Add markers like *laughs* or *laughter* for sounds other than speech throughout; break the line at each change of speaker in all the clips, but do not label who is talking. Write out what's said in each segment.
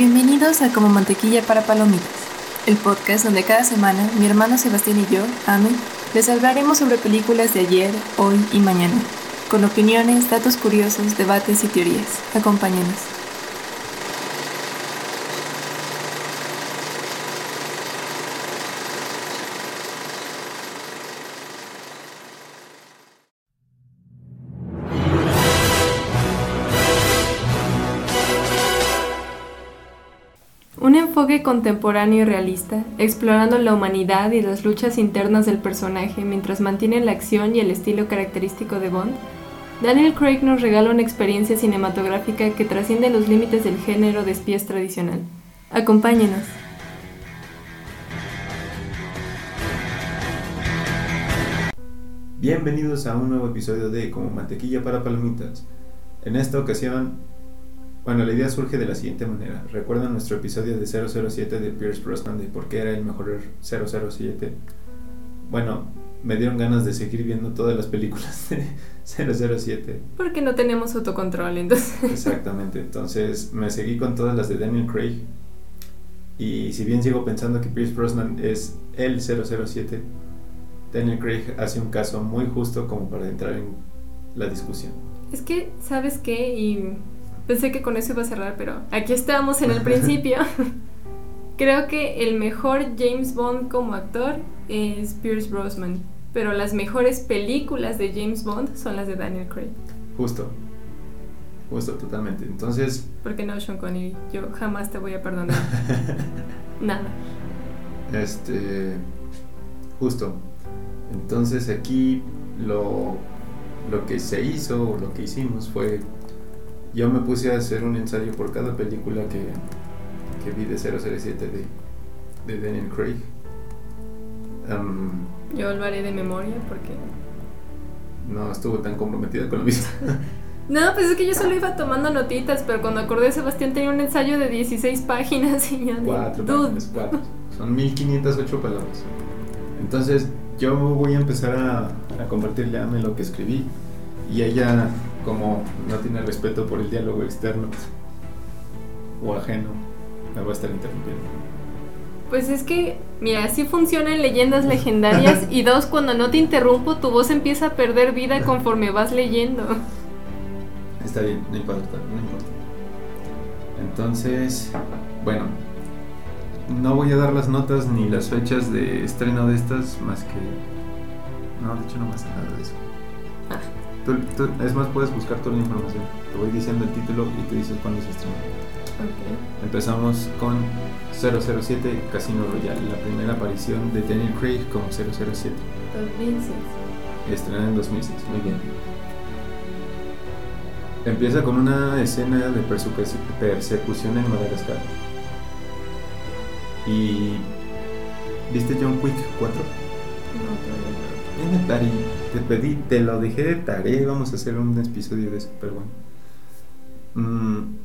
Bienvenidos a Como Mantequilla para Palomitas, el podcast donde cada semana mi hermano Sebastián y yo, Ame, les hablaremos sobre películas de ayer, hoy y mañana, con opiniones, datos curiosos, debates y teorías. Acompáñenos. Contemporáneo y realista, explorando la humanidad y las luchas internas del personaje mientras mantiene la acción y el estilo característico de Bond, Daniel Craig nos regala una experiencia cinematográfica que trasciende los límites del género de espías tradicional. Acompáñenos.
Bienvenidos a un nuevo episodio de Como Mantequilla para Palomitas. En esta ocasión bueno, la idea surge de la siguiente manera. ¿Recuerdan nuestro episodio de 007 de Pierce Brosnan de por qué era el mejor 007? Bueno, me dieron ganas de seguir viendo todas las películas de *laughs* 007.
Porque no tenemos autocontrol, entonces.
Exactamente, entonces me seguí con todas las de Daniel Craig. Y si bien sigo pensando que Pierce Brosnan es el 007, Daniel Craig hace un caso muy justo como para entrar en la discusión.
Es que, ¿sabes qué? Y Pensé que con eso iba a cerrar, pero aquí estamos en el *laughs* principio. Creo que el mejor James Bond como actor es Pierce Brosnan, pero las mejores películas de James Bond son las de Daniel Craig.
Justo. Justo, totalmente. Entonces...
Porque no, Sean Connery, yo jamás te voy a perdonar. *laughs* Nada.
Este... Justo. Entonces aquí lo, lo que se hizo, o lo que hicimos fue yo me puse a hacer un ensayo por cada película que, que vi de 007 de, de Daniel Craig.
yo lo haré de memoria porque...
No estuvo tan comprometida con lo mismo. *laughs*
no, pues es que yo solo iba tomando notitas, pero cuando acordé Sebastián tenía un ensayo de 16 páginas y yo
Cuatro páginas, cuatro. Son 1508 palabras. Entonces yo voy a empezar a, a compartirle a Ame lo que escribí y ella como no tiene respeto por el diálogo externo o ajeno, me va a estar interrumpiendo.
Pues es que, mira, así funcionan leyendas legendarias y dos, cuando no te interrumpo, tu voz empieza a perder vida conforme vas leyendo.
Está bien, no importa, no importa. Entonces, bueno, no voy a dar las notas ni las fechas de estreno de estas más que... No, de hecho no pasa nada de eso es más, puedes buscar toda la información. Te voy diciendo el título y tú dices cuándo se estrena. Empezamos con 007 Casino Royale, la primera aparición de Daniel Craig como 007.
2006.
Estrenada en 2006, muy bien. Empieza con una escena de persecución en Madagascar. Y. ¿Viste John Quick 4? No, te pedí, te lo dejé de tarea vamos a hacer un episodio de eso, pero bueno. Mm,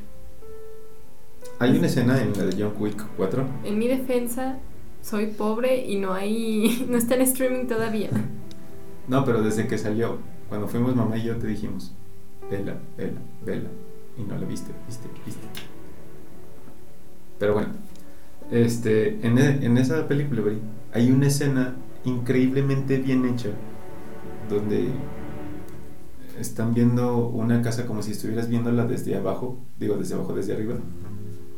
hay una escena en la de John Wick 4.
En mi defensa, soy pobre y no hay. *laughs* no está en streaming todavía. *laughs*
No, pero desde que salió, cuando fuimos mamá y yo te dijimos, vela, vela, vela. Y no la viste, viste, viste. Pero bueno, este, en, e, en esa película, hay una escena increíblemente bien hecha donde están viendo una casa como si estuvieras viéndola desde abajo, digo desde abajo, desde arriba.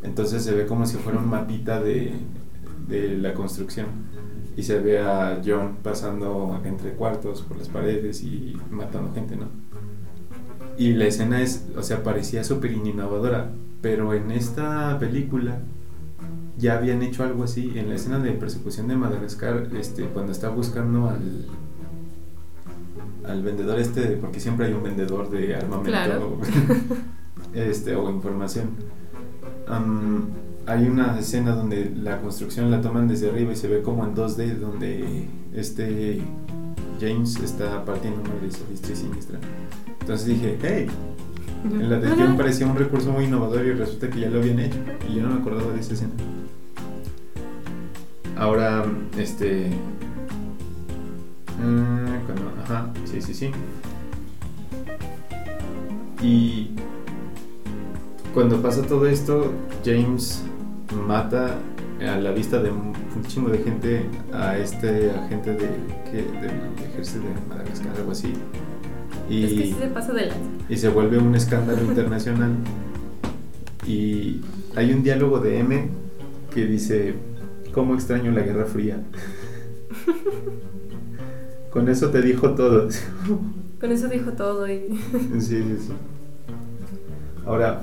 Entonces se ve como si fuera un *laughs* mapita de, de la construcción y se ve a John pasando entre cuartos por las paredes y matando gente, ¿no? Y la escena es, o sea, parecía súper innovadora, pero en esta película ya habían hecho algo así. En la escena de persecución de Madagascar, este, cuando está buscando al, al vendedor este, porque siempre hay un vendedor de armamento *laughs* este, o información. hay una escena donde la construcción la toman desde arriba y se ve como en 2D, donde este James está partiendo una ristra y siniestra. Entonces dije, hey, en la de parecía un recurso muy innovador y resulta que ya lo habían hecho y yo no me acordaba de esa escena. Ahora, este, Mm, cuando, ajá, sí, sí, sí. Y cuando pasa todo esto, James mata a la vista de un chingo de gente a este agente de, que, del ejército de Madagascar, algo así. Y,
es que sí se pasa de
y se vuelve un escándalo *laughs* internacional. Y hay un diálogo de M que dice, ¿cómo extraño la Guerra Fría? *laughs* Con eso te dijo todo.
Con eso dijo todo y...
Sí, sí, sí. Ahora,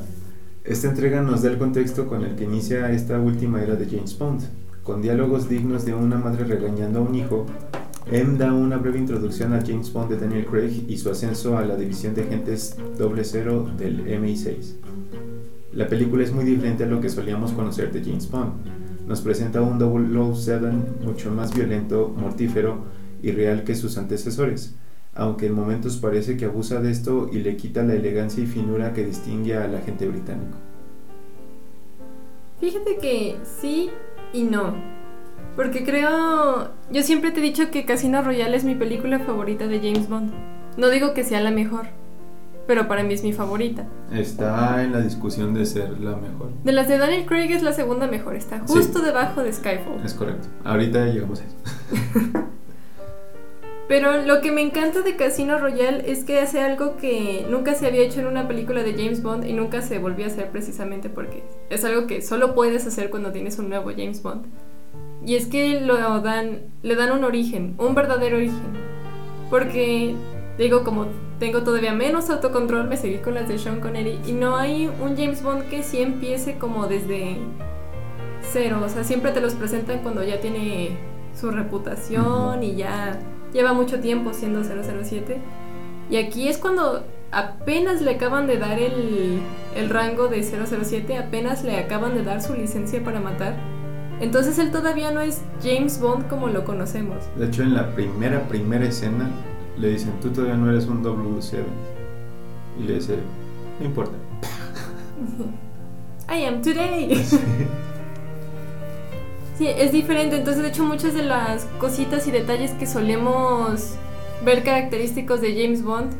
esta entrega nos da el contexto con el que inicia esta última era de James Bond. Con diálogos dignos de una madre regañando a un hijo, M da una breve introducción a James Bond de Daniel Craig y su ascenso a la división de agentes 00 del MI6. La película es muy diferente a lo que solíamos conocer de James Bond. Nos presenta un 007 mucho más violento, mortífero y real que sus antecesores, aunque en momentos parece que abusa de esto y le quita la elegancia y finura que distingue al agente británico.
Fíjate que sí y no. Porque creo... Yo siempre te he dicho que Casino Royale es mi película favorita de James Bond. No digo que sea la mejor, pero para mí es mi favorita.
Está en la discusión de ser la mejor.
De las de Daniel Craig es la segunda mejor, está justo debajo de Skyfall.
Es correcto. Ahorita llegamos a eso. *laughs*
Pero lo que me encanta de Casino Royale es que hace algo que nunca se había hecho en una película de James Bond y nunca se volvió a hacer precisamente porque es algo que solo puedes hacer cuando tienes un nuevo James Bond. Y es que lo dan, le dan un origen, un verdadero origen. Porque, digo, como tengo todavía menos autocontrol, me seguí con las de Sean Connery y no hay un James Bond que sí empiece como desde cero. O sea, siempre te los presentan cuando ya tiene su reputación y ya lleva mucho tiempo siendo 007. Y aquí es cuando apenas le acaban de dar el, el, rango de 007, apenas le acaban de dar su licencia para matar. Entonces él todavía no es James Bond como lo conocemos.
De hecho, en la primera, primera escena le dicen, tú todavía no eres un 007. Y le dice, no importa. *laughs*
I am today. *laughs* Sí, es diferente. Entonces, de hecho, muchas de las cositas y detalles que solemos ver característicos de James Bond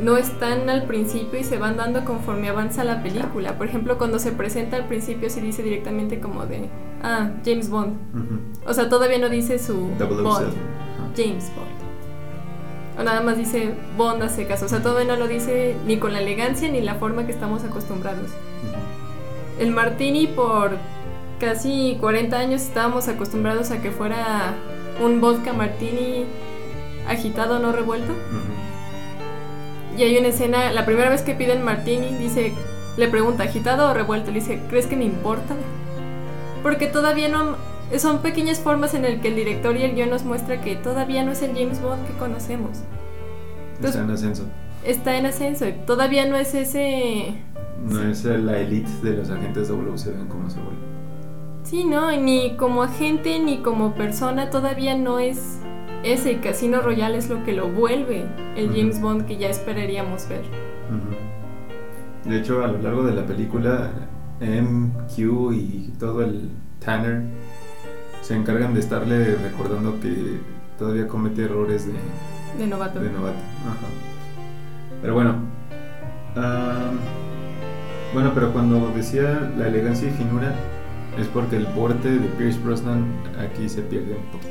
no están al principio y se van dando conforme avanza la película. Por ejemplo, cuando se presenta al principio se dice directamente como de, ah, James Bond. O sea, todavía no dice su Bond. James Bond. O nada más dice Bond a secas. O sea, todavía no lo dice ni con la elegancia ni la forma que estamos acostumbrados. El martini por casi 40 años estábamos acostumbrados a que fuera un vodka martini agitado, no revuelto. Y hay una escena, la primera vez que piden martini, dice, le pregunta, ¿agitado o revuelto? Le dice, ¿crees que me importa? Porque todavía no... Son pequeñas formas en el que el director y el guion nos muestra que todavía no es el James Bond que conocemos.
está en ascenso.
Está en ascenso. Todavía no es ese...
No es la elite de los agentes W7 como se vuelve.
Sí, no, ni como agente ni como persona todavía no es ese Casino Royale es lo que lo vuelve el James Bond que ya esperaríamos ver.
De hecho, a lo largo de la película, MQ y todo el Tanner se encargan de estarle recordando que todavía comete errores de,
de novato.
De novato. Pero bueno. bueno, pero cuando decía la elegancia y finura, es porque el porte de Pierce Brosnan aquí se pierde un poco.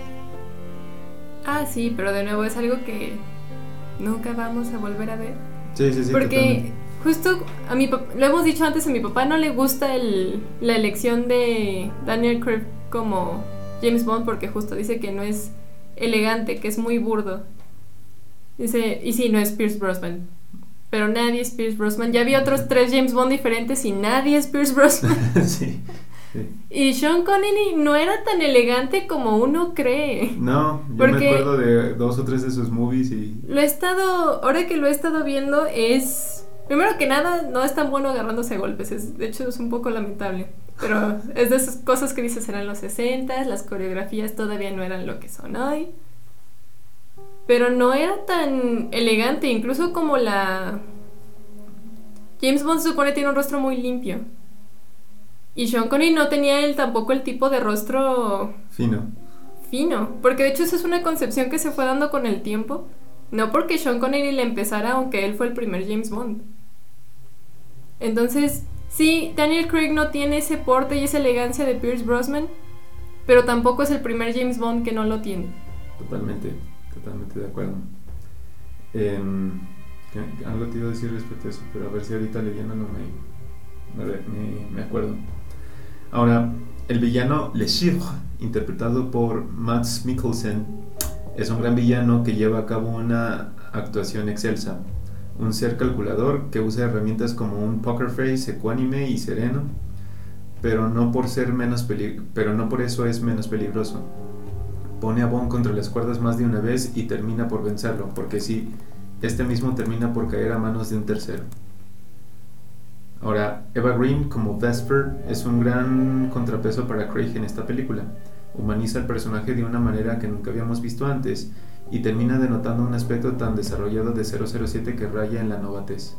Ah, sí, pero de nuevo es algo que nunca vamos a volver a ver.
Sí, sí, sí.
Porque justo a mi papá, lo hemos dicho antes, a mi papá no le gusta el, la elección de Daniel Craig como James Bond porque justo dice que no es elegante, que es muy burdo. Dice, y sí, no es Pierce Brosnan. Pero nadie es Pierce Brosnan. Ya había otros tres James Bond diferentes y nadie es Pierce Brosnan. *laughs*
sí.
Y Sean Connery no era tan elegante como uno cree.
No, yo me acuerdo de dos o tres de sus movies y...
Lo he estado, ahora que lo he estado viendo es... Primero que nada, no es tan bueno agarrándose a golpes, es, de hecho es un poco lamentable. Pero es de esas cosas que dices eran los 60, las coreografías todavía no eran lo que son hoy. Pero no era tan elegante, incluso como la... James Bond se supone tiene un rostro muy limpio. Y Sean Connery no tenía él tampoco el tipo de rostro
fino.
Fino, porque de hecho esa es una concepción que se fue dando con el tiempo. No porque Sean Connery le empezara, aunque él fue el primer James Bond. Entonces, Sí, Daniel Craig no tiene ese porte y esa elegancia de Pierce Brosnan, pero tampoco es el primer James Bond que no lo tiene.
Totalmente, totalmente de acuerdo. Em, algo te iba a decir respecto a eso, pero a ver si ahorita leyéndolo me, me, me acuerdo. Ahora, el villano Le Chiffre, interpretado por Max Mikkelsen, es un gran villano que lleva a cabo una actuación excelsa. Un ser calculador que usa herramientas como un poker face ecuánime y sereno, pero no por ser menos pero no por eso es menos peligroso. Pone a Bond contra las cuerdas más de una vez y termina por vencerlo, porque sí, este mismo termina por caer a manos de un tercero. Ahora, Eva Green como Vesper es un gran contrapeso para Craig en esta película. Humaniza el personaje de una manera que nunca habíamos visto antes y termina denotando un aspecto tan desarrollado de 007 que raya en la novatez.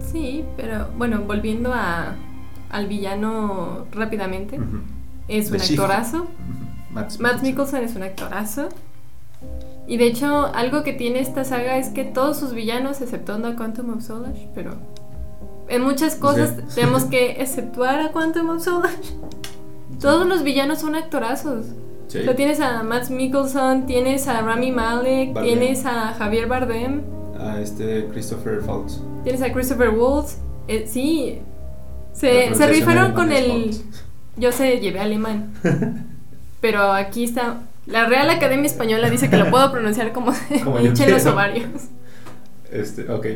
Sí, pero bueno, volviendo a, al villano rápidamente, es un actorazo. Matt Mikkelsen es un actorazo. Y de hecho, algo que tiene esta saga es que todos sus villanos, exceptuando a Quantum of Solace, pero en muchas cosas *laughs* tenemos que exceptuar a Quantum of Solace. Todos los villanos son actorazos. Lo tienes a Matt Mikkelsen, tienes a Rami Malek, tienes a Javier Bardem.
A este Christopher Waltz.
Tienes a Christopher Waltz. Eh, sí, se, se rifaron con el... Yo sé, llevé alemán. *laughs* pero aquí está la Real Academia Española dice que lo puedo pronunciar como, *laughs* como hinchen los ovarios.
Este, ok.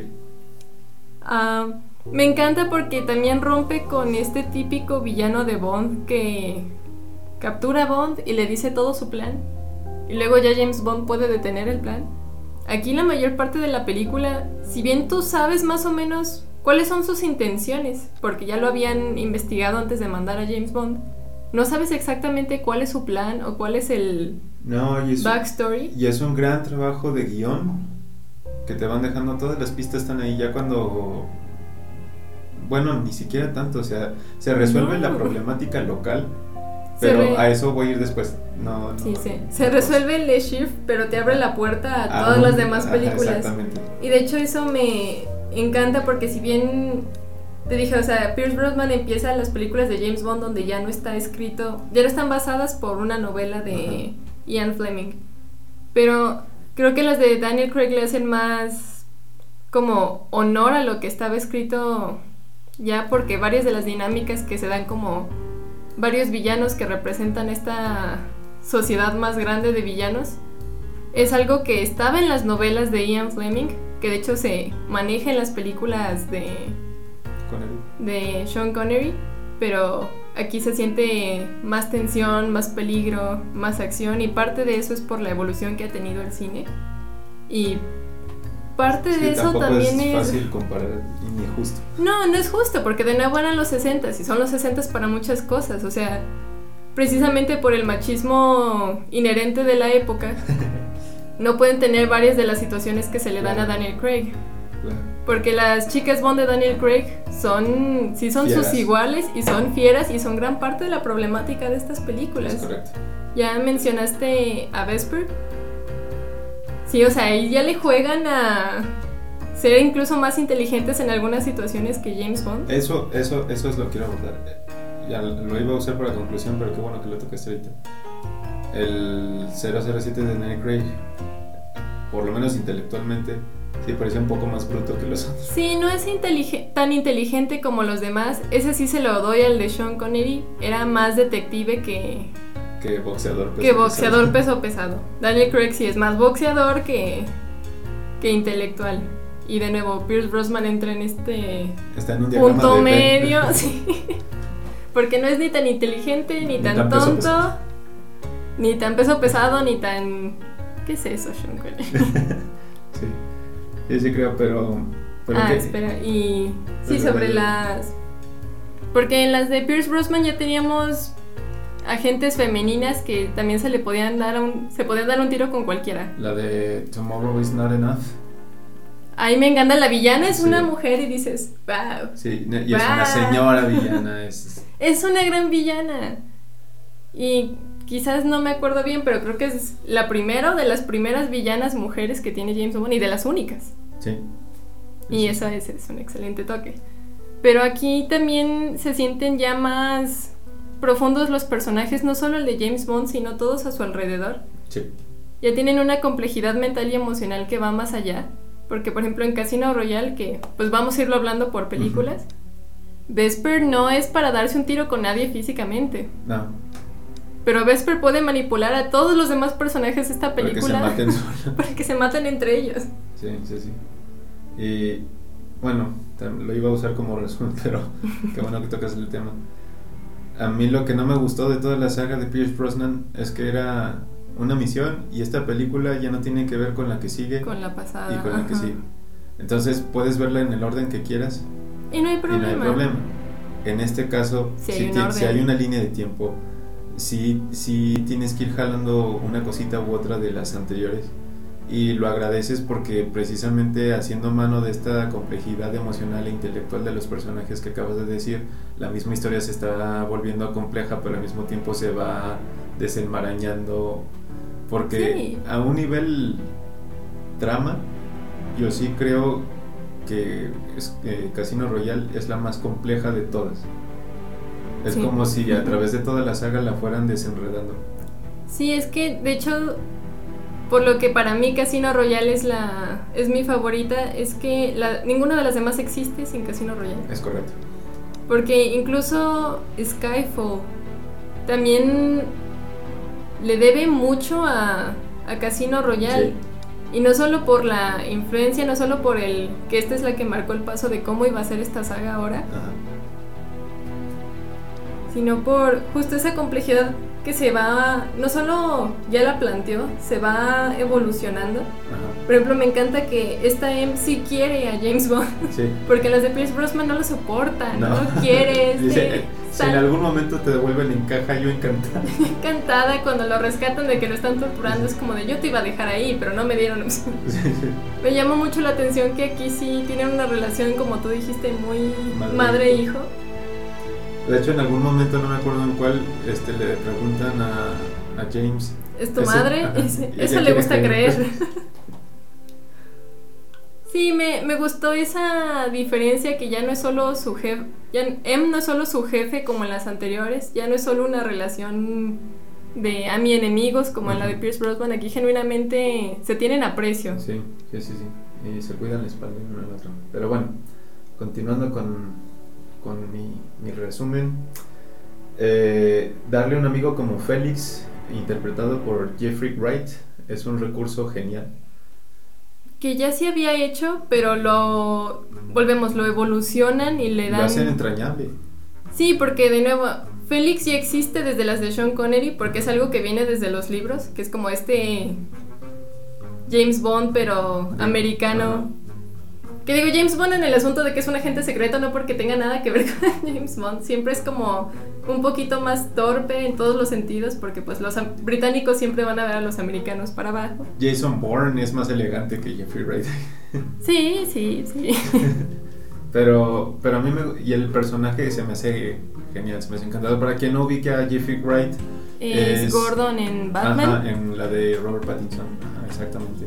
Ah, me encanta porque también rompe con este típico villano de Bond que captura a Bond y le dice todo su plan. Y luego ya James Bond puede detener el plan. Aquí la mayor parte de la película, si bien tú sabes más o menos cuáles son sus intenciones, porque ya lo habían investigado antes de mandar a James Bond, no sabes exactamente cuál es su plan o cuál es el
no, y es,
backstory.
Y es un gran trabajo de guion que te van dejando todas las pistas están ahí ya cuando bueno, ni siquiera tanto, o sea, se resuelve la problemática local, pero a eso voy a ir después. No,
sí, sí. Se resuelve el shift, pero te abre la puerta a todas las demás películas. exactamente. Y de hecho eso me encanta porque si bien te dije, o sea, Pierce Brosnan empieza las películas de James Bond donde ya no está escrito, ya no están basadas por una novela de Ian Fleming. Pero creo que las de Daniel Craig le hacen más como honor a lo que estaba escrito ya porque varias de las dinámicas que se dan como varios villanos que representan esta sociedad más grande de villanos es algo que estaba en las novelas de Ian Fleming, que de hecho se maneja en las películas de de Sean Connery, pero aquí se siente más tensión, más peligro, más acción y parte de eso es por la evolución que ha tenido el cine. Y parte de eso también es,
es fácil comparar ni justo.
No, no es justo porque de nuevo eran los 60 y son los 60 para muchas cosas, o sea, precisamente por el machismo inherente de la época. *laughs* no pueden tener varias de las situaciones que se le dan a Daniel Craig. Porque las chicas Bond de Daniel Craig son, sí son sus iguales y son fieras y son gran parte de la problemática de estas películas.
correcto.
Ya mencionaste a Vesper. Sí, o sea, ya le juegan a ser incluso más inteligentes en algunas situaciones que James Bond.
Eso, eso, eso es lo que quiero abordar. Ya lo iba a usar para conclusión, pero qué bueno que lo tocaste ahorita. El 007 de Daniel Craig, por lo menos intelectualmente, Sí, parecía un poco más bruto que los otros.
Sí, no es tan inteligente como los demás. Ese sí se lo doy al de Sean Connery. Era más detective que.
Que boxeador
peso Que boxeador *laughs* peso pesado. Daniel Craig sí es más boxeador que. que intelectual. Y de nuevo, Pierce Brosnan entra en este.
Está en un
punto medio. *laughs* sí. Porque no es ni tan inteligente, ni, tan, tonto, ni tan peso pesado, ni tan. ¿Qué es eso, Sean Connery? *laughs*
sí. Sí, sí creo, pero...
ah, espera, y... Sí, sobre las... Porque en las de Pierce Brosnan ya teníamos agentes femeninas que también se le podían dar un, se podían dar un tiro con cualquiera.
La de Tomorrow is not enough.
Ahí me encanta, la villana es una mujer y dices, wow.
Sí, y es una señora *laughs* villana. Es...
es una gran villana. Y quizás no me acuerdo bien, pero creo que es la primera de las primeras villanas mujeres que tiene James Bond y de las únicas.
Sí.
Y eso es, es un excelente toque. Pero aquí también se sienten ya más profundos los personajes, no solo el de James Bond, sino todos a su alrededor.
Sí.
Ya tienen una complejidad mental y emocional que va más allá. Porque, por ejemplo, en Casino Royale, que pues vamos a irlo hablando por películas, Vesper no es para darse un tiro con nadie físicamente.
No.
Pero Vesper puede manipular a todos los demás personajes de esta película.
Para que se maten *laughs*
para que se maten entre ellos.
Sí, sí, sí. Y bueno, lo iba a usar como resumen, *laughs* pero qué bueno que tocas el tema. A mí lo que no me gustó de toda la saga de Pierce Brosnan es que era una misión y esta película ya no tiene que ver con la que sigue
Con la pasada.
y con la que
ajá.
sigue. Entonces puedes verla en el orden que quieras
Y no hay
y
problema.
no hay problema. En este caso, si,
hay
si
orden.
hay una línea de tiempo, si, si tienes que ir jalando una cosita u otra de las anteriores y lo agradeces porque precisamente haciendo mano de esta complejidad emocional e intelectual de los personajes que acabas de decir, la misma historia se está volviendo compleja, pero al mismo tiempo se va desenmarañando porque
Sí.
a un nivel trama, yo sí creo que es- eh, Casino Royale es la más compleja de todas. Es
Sí.
como si a través de toda la saga la fueran desenredando.
Sí, es que de hecho, por lo que para mí Casino Royale es la es mi favorita, es que la, ninguna de las demás existe sin Casino Royale.
Es correcto.
Porque incluso Skyfall también le debe mucho a, a Casino Royale. Y no solo por la influencia, no solo por el que esta es la que marcó el paso de cómo iba a ser esta saga ahora,
Ajá.
Sino por justo esa complejidad que se va, no solo ya la planteó, se va evolucionando.
Ajá.
Por ejemplo, me encanta que esta M sí quiere a James Bond,
Sí. *laughs*
porque las de Pierce Brosnan no lo soportan, no,
No.
quiere, *laughs* este,
Dice, si en algún momento te devuelven en caja, yo encantado. *laughs*
encantada cuando lo rescatan de que lo están torturando, es como de yo te iba a dejar ahí, pero no me dieron opción.
Sí, sí.
Me llama mucho la atención que aquí sí tienen una relación, como tú dijiste, muy
Madre-
madre-hijo.
De hecho, en algún momento, no me acuerdo en cuál, este, le preguntan a, a James.
¿Es tu
Ese-
madre?
ajá, *laughs*
Ese- eso le gusta
creer.
creer. *laughs* Sí, me, me gustó esa diferencia que ya no es solo su jefe, ya M no es solo su jefe como en las anteriores, ya no es solo una relación de a mi enemigos como en la de. Pierce Brosnan, aquí genuinamente se tienen aprecio.
Sí, sí, sí, sí. Y se cuidan la espalda uno al otro. Pero bueno, continuando con, con mi, mi resumen. eh, darle un amigo como Félix, interpretado por Jeffrey Wright, es un recurso genial.
Que ya se había hecho, pero lo volvemos, lo evolucionan y le
Lo
dan
hacen entrañable.
Sí, porque de nuevo, Félix ya existe desde las de Sean Connery, porque es algo que viene desde los libros, que es como este James Bond, pero americano. Que digo James Bond en el asunto de que es un agente secreto, no porque tenga nada que ver *laughs* con James Bond. Siempre es como un poquito más torpe en todos los sentidos, porque pues los británicos siempre van a ver a los americanos para abajo.
Jason Bourne es más elegante que Jeffrey Wright.
Sí, sí, sí. *laughs*
Pero, pero a mí me, y el personaje se me hace genial, se me hace encantador. Para quien no ubique a Jeffrey Wright,
Es,
Es-
Gordon en Batman.
Ajá, en la de Robert Pattinson, Ajá, exactamente.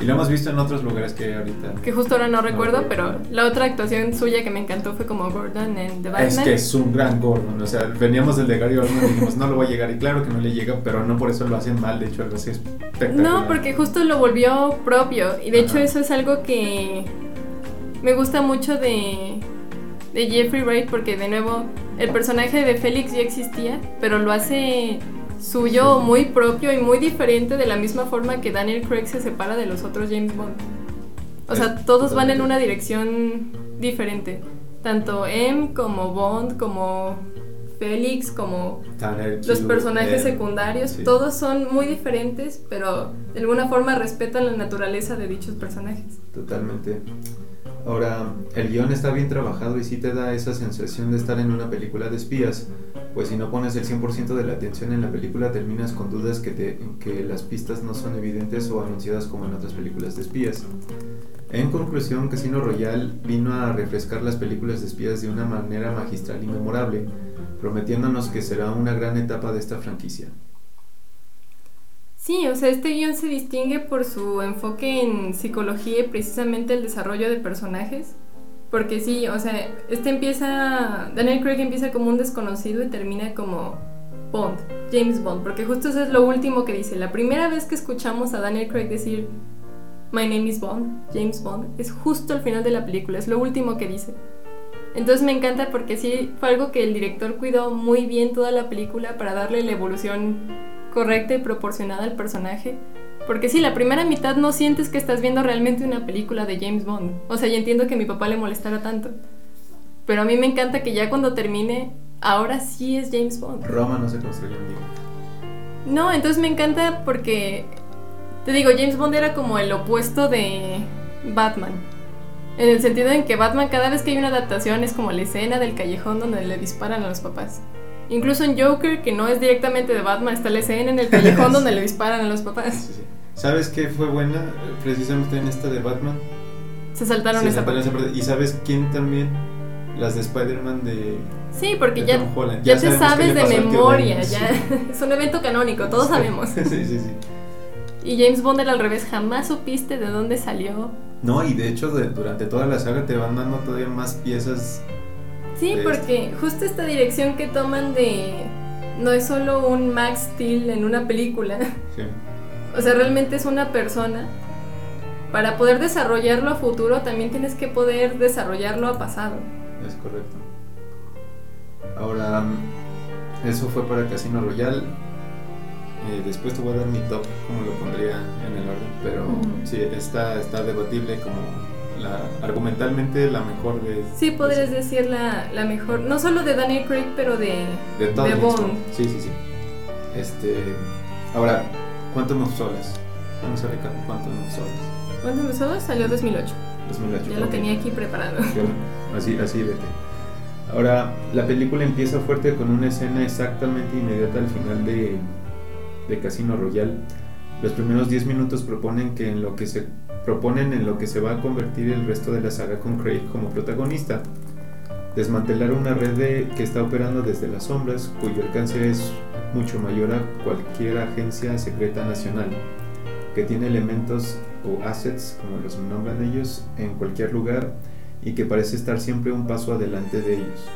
Y lo hemos visto en otros lugares que ahorita.
Que justo ahora no recuerdo,
recuerdo.
pero la otra actuación suya que me encantó fue como Gordon en The Batman.
Es que es un gran Gordon, o sea, veníamos del de Gary Oldman y dijimos, no lo va a llegar, y claro que no le llega, pero no por eso lo hacen mal, de hecho lo hace espectacular.
No, porque justo lo volvió propio. Y de hecho eso es algo que me gusta mucho de, de Jeffrey Wright, porque de nuevo el personaje de Félix ya existía, pero lo hace suyo, muy propio y muy diferente de la misma forma que Daniel Craig se separa de los otros James Bond. O sea, todos van en una dirección diferente. Tanto M como Bond, como Félix, como
Tanner,
los personajes
M.
secundarios,
sí.
todos son muy diferentes, pero de alguna forma respetan la naturaleza de dichos personajes.
Totalmente. Ahora, el guion está bien trabajado y sí te da esa sensación de estar en una película de espías, pues si no pones el 100% de la atención en la película terminas con dudas que, te, que las pistas no son evidentes o anunciadas como en otras películas de espías. En conclusión, Casino Royale vino a refrescar las películas de espías de una manera magistral y memorable, prometiéndonos que será una gran etapa de esta franquicia.
Sí, o sea, este guion se distingue por su enfoque en psicología y precisamente el desarrollo de personajes. Porque sí, o sea, este empieza, Daniel Craig empieza como un desconocido y termina como Bond, James Bond, porque justo eso es lo último que dice. La primera vez que escuchamos a Daniel Craig decir My name is Bond, James Bond, es justo al final de la película, es lo último que dice. Entonces me encanta porque sí fue algo que el director cuidó muy bien toda la película para darle la evolución correcta y proporcionada al personaje. Porque sí, la primera mitad no sientes que estás viendo realmente una película de James Bond. O sea, ya entiendo que a mi papá le molestara tanto. Pero a mí me encanta que ya cuando termine, ahora sí es James Bond.
Roma no se construyó en día.
No, entonces me encanta porque, te digo, James Bond era como el opuesto de Batman. En el sentido en que Batman cada vez que hay una adaptación es como la escena del callejón donde le disparan a los papás. Incluso en Joker, que no es directamente de Batman, está la escena en el callejón *laughs* donde le disparan a los papás.
Sí, sí. ¿Sabes qué fue buena? Precisamente en esta de Batman.
Se saltaron
Se
esa
saltaron
parte.
esa parte. ¿Y sabes quién también? Las de Spider-Man de.
Sí, porque
de
ya,
Tom
ya,
Ya
te sabes de memoria, ya *laughs* es un evento canónico, todos
Sí.
sabemos. *laughs*
sí, sí, sí.
Y James Bond era al revés, jamás supiste de dónde salió.
No, y de hecho, de- durante toda la saga te van dando todavía más piezas.
Sí,
de
porque justo esta dirección que toman de no es solo un Max Steel en una película,
Sí.
o sea, realmente es una persona. Para poder desarrollarlo a futuro también tienes que poder desarrollarlo a pasado.
Es correcto. Ahora, eso fue para Casino Royale. Eh, después te voy a dar mi top, como lo pondría en el orden. Pero sí, está, está debatible como la, argumentalmente la mejor de.
Sí, podrías decir la, la mejor, no solo de Daniel Craig, pero de,
de
de Bond.
Sí, sí, sí. Este. Ahora, Quantum of Solace. Vamos a ver Quantum of Solace.
¿Cuándo empezó? Salió 2008.
2008.
Ya lo tenía aquí preparado.
Así, así vete. Ahora, la película empieza fuerte con una escena exactamente inmediata al final de, de Casino Royale. Los primeros 10 minutos proponen que en lo que se proponen en lo que se va a convertir el resto de la saga con Craig como protagonista. Desmantelar una red que está operando desde las sombras, cuyo alcance es mucho mayor a cualquier agencia secreta nacional, que tiene elementos o assets, como los nombran ellos, en cualquier lugar y que parece estar siempre un paso adelante de ellos.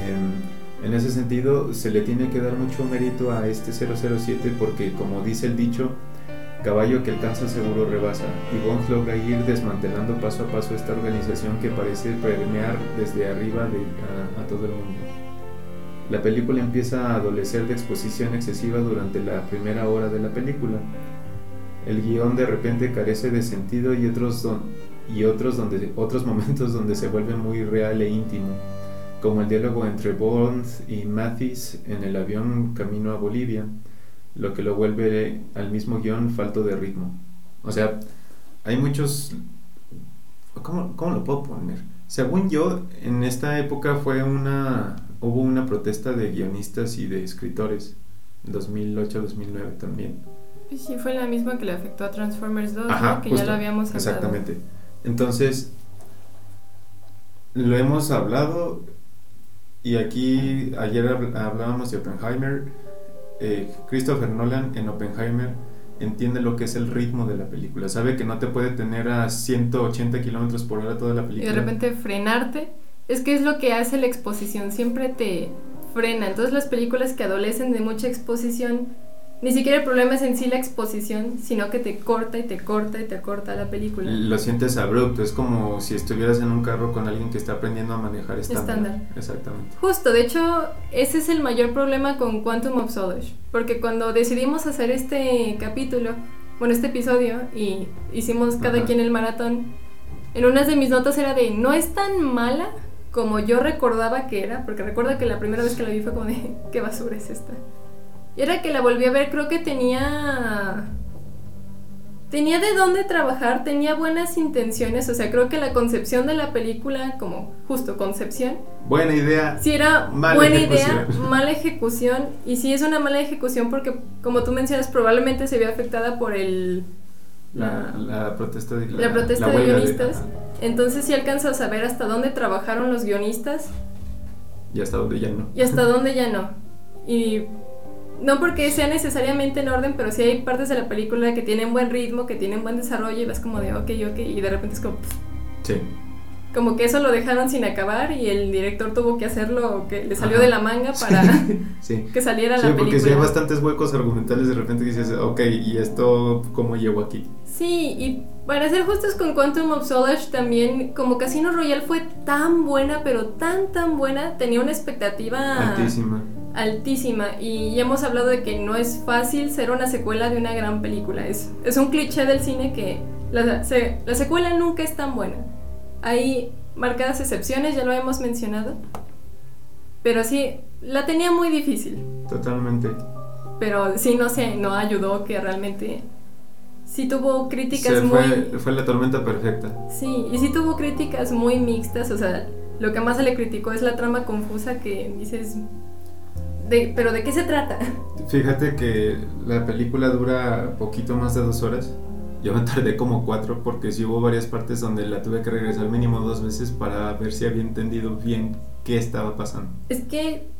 En, en ese sentido, se le tiene que dar mucho mérito a este 007 porque, como dice el dicho, caballo que alcanza seguro rebasa, y Bond logra ir desmantelando paso a paso esta organización que parece permear desde arriba a, todo el mundo. La película empieza a adolecer de exposición excesiva durante la primera hora de la película. El guion de repente carece de sentido y otros, y otros, donde, otros *laughs* momentos donde se vuelve muy real e íntimo, como el diálogo entre Bond y Mathis en el avión camino a Bolivia, lo que lo vuelve al mismo guion falto de ritmo. O sea, hay muchos... ¿Cómo, cómo lo puedo poner? Según yo, en esta época fue una... hubo una protesta de guionistas y de escritores, 2008-2009 también.
Sí, fue la misma que le afectó a Transformers 2,
Ajá,
¿no? que
justo,
ya lo habíamos hablado.
Exactamente. Entonces, lo hemos hablado y aquí ayer habl- hablábamos de Oppenheimer. Eh, Christopher Nolan en Oppenheimer entiende lo que es el ritmo de la película. Sabe que no te puede tener a 180 kilómetros por hora toda la
Y
película.
de repente frenarte, es que es lo que hace la exposición, siempre te frena. Entonces las películas que adolecen de mucha exposición, ni siquiera el problema es en sí la exposición, sino que te corta y te corta y te corta la película.
Lo sientes abrupto, es como si estuvieras en un carro con alguien que está aprendiendo a manejar estándar.
Estándar.
Exactamente.
Justo, de hecho, ese es el mayor problema con Quantum of Solace, porque cuando decidimos hacer este capítulo, bueno, este episodio, y hicimos cada
Ajá.
quien el maratón, en unas de mis notas era de, no es tan mala como yo recordaba que era, porque recuerdo que la primera vez que la vi fue como de, qué basura es esta. Y era que la volví a ver, creo que tenía... Tenía de dónde trabajar, tenía buenas intenciones, o sea, creo que la concepción de la película, como justo concepción,
Buena idea.
Sí, era buena
ejecución.
idea, *laughs* mala ejecución. Y sí es una mala ejecución porque, como tú mencionas, probablemente se vio afectada por el
La, la protesta de,
la, protesta de guionistas. Entonces sí alcanzas a saber hasta dónde trabajaron los guionistas
y hasta donde ya no.
y hasta dónde ya no. Y no porque sea necesariamente en orden, pero sí hay partes de la película que tienen buen ritmo, que tienen buen desarrollo y vas como de ok, ok, y de repente es como...
Sí.
Como que eso lo dejaron sin acabar y el director tuvo que hacerlo, que le salió de la manga para *laughs*
Sí.
que saliera
Sí,
la
porque
película.
si hay bastantes huecos argumentales de repente dices, ok, ¿y esto cómo llego aquí?
Sí, y para ser justos con Quantum of Solace también, como Casino Royale fue tan buena, pero tan tan buena, tenía una expectativa
Altísima.
altísima y ya hemos hablado de que no es fácil ser una secuela de una gran película. Es, es un cliché del cine que la, se- la secuela nunca es tan buena. Hay marcadas excepciones, ya lo hemos mencionado. Pero sí, la tenía muy difícil.
Totalmente.
Pero sí, no sé, no ayudó que realmente... Sí tuvo críticas
Se
muy...
fue, fue la tormenta perfecta.
Sí, y sí tuvo críticas muy mixtas, o sea, lo que más se le criticó es la trama confusa que dices, de, pero ¿de qué se trata? *laughs*
Fíjate que la película dura poquito más de dos horas. Yo me tardé como cuatro porque sí hubo varias partes donde la tuve que regresar mínimo dos veces para ver si había entendido bien qué estaba pasando.
Es que,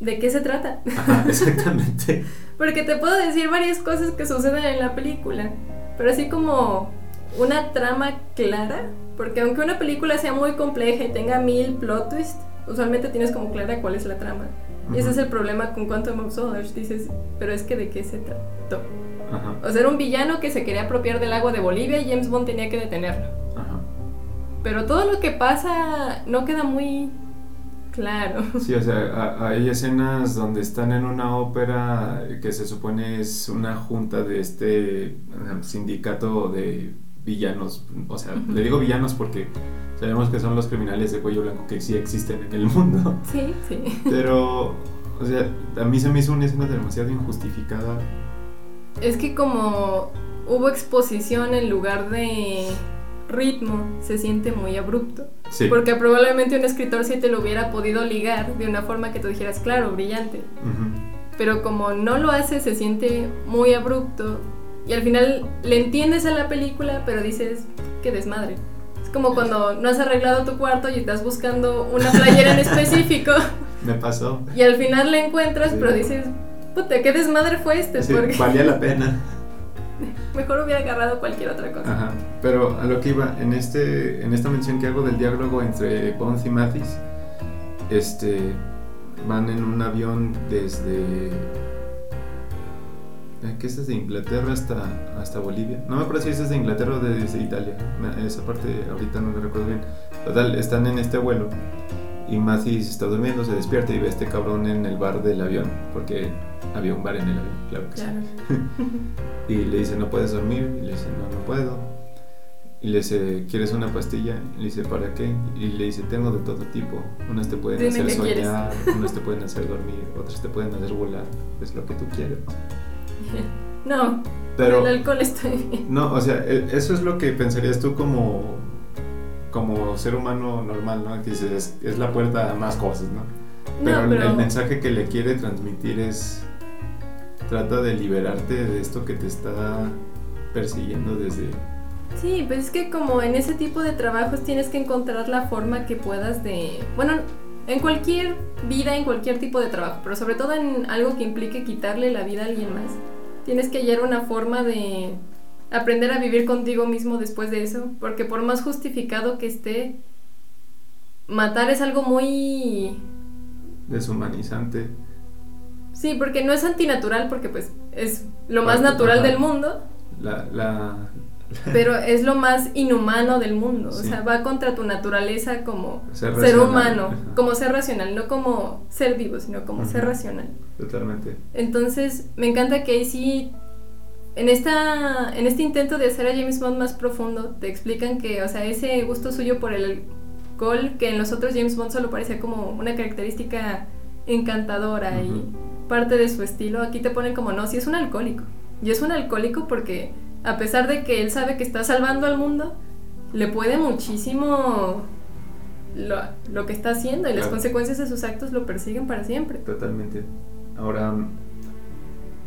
¿de qué se trata?
Ajá, exactamente. *laughs*
Porque te puedo decir varias cosas que suceden en la película, pero así como una trama clara, porque aunque una película sea muy compleja y tenga mil plot twists, usualmente tienes como clara cuál es la trama. Y ese es el problema con Quantum of Solace, dices, pero es que ¿de qué se trató? O sea, era un villano que se quería apropiar del agua de Bolivia y James Bond tenía que detenerlo. Pero todo lo que pasa no queda muy claro.
Sí, o sea, ha- hay escenas donde están en una ópera que se supone es una junta de este eh, sindicato de villanos. O sea, le digo villanos porque sabemos que son los criminales de cuello blanco que sí existen en el mundo.
Sí, sí.
Pero, o sea, a mí se me hizo una escena demasiado injustificada.
Es que como hubo exposición en lugar de ritmo, se siente muy abrupto.
Sí.
Porque probablemente un escritor sí te lo hubiera podido ligar de una forma que tú dijeras, claro, brillante. Pero como no lo hace, se siente muy abrupto. Y al final le entiendes a la película, pero dices, qué desmadre. Es como cuando no has arreglado tu cuarto y estás buscando una playera en *laughs* específico
Me pasó.
y al final la encuentras,
Sí.
pero dices, puta, qué desmadre fue este,
Sí,
porque
valía la pena.
Mejor hubiera agarrado cualquier otra cosa.
Ajá. Pero a lo que iba, en, este, en esta mención que hago del diálogo entre Bond y Mathis, este, van en un avión desde... ¿Qué es desde Inglaterra hasta, hasta Bolivia? No me acuerdo si es desde Inglaterra o desde Italia. Me- Esa parte ahorita no la recuerdo bien. Total, están en este vuelo y Mathis está durmiendo, se despierta y ve a este cabrón en el bar del avión, porque había un bar en el avión, claro que sí.
Claro. *laughs*
Y le dice, ¿no puedes dormir? Y le dice, no, no puedo. Y le dice, ¿quieres una pastilla? Y le dice, ¿para qué? Y le dice, tengo de todo tipo. Unas te pueden
Dime
hacer soñar, *laughs* unas te pueden hacer dormir, otras te pueden hacer volar. Es lo que tú quieres. *laughs*
No,
Pero,
el alcohol está bien.
no, o sea, e- eso es lo que pensarías tú como, como ser humano normal, ¿no? Que dices, es, es la puerta a más cosas, ¿no? Pero,
No,
el-
pero
el mensaje que le quiere transmitir es trata de liberarte de esto que te está persiguiendo desde
sí, pues es que como en ese tipo de trabajos tienes que encontrar la forma que puedas de, bueno, en cualquier vida, en cualquier tipo de trabajo, pero sobre todo en algo que implique quitarle la vida a alguien más, tienes que hallar una forma de aprender a vivir contigo mismo después de eso, porque por más justificado que esté, matar es algo muy
deshumanizante.
Sí, porque no es antinatural, porque pues es lo más natural del mundo,
La, la, *laughs*
pero es lo más inhumano del mundo.
Sí.
O sea, va contra tu naturaleza como
Ser
humano,
Ajá.
como ser racional, no como ser vivo, sino como ser racional.
totalmente.
Entonces, me encanta que ahí sí, en, esta, en este intento de hacer a James Bond más profundo, te explican que, o sea, ese gusto suyo por el alcohol, que en los otros James Bond solo parecía como una característica encantadora y parte de su estilo, aquí te ponen como, no, si es un alcohólico. Y es un alcohólico porque, a pesar de que él sabe que está salvando al mundo, le puede muchísimo lo, lo que está haciendo y las consecuencias de sus actos lo persiguen para siempre.
Totalmente. Ahora,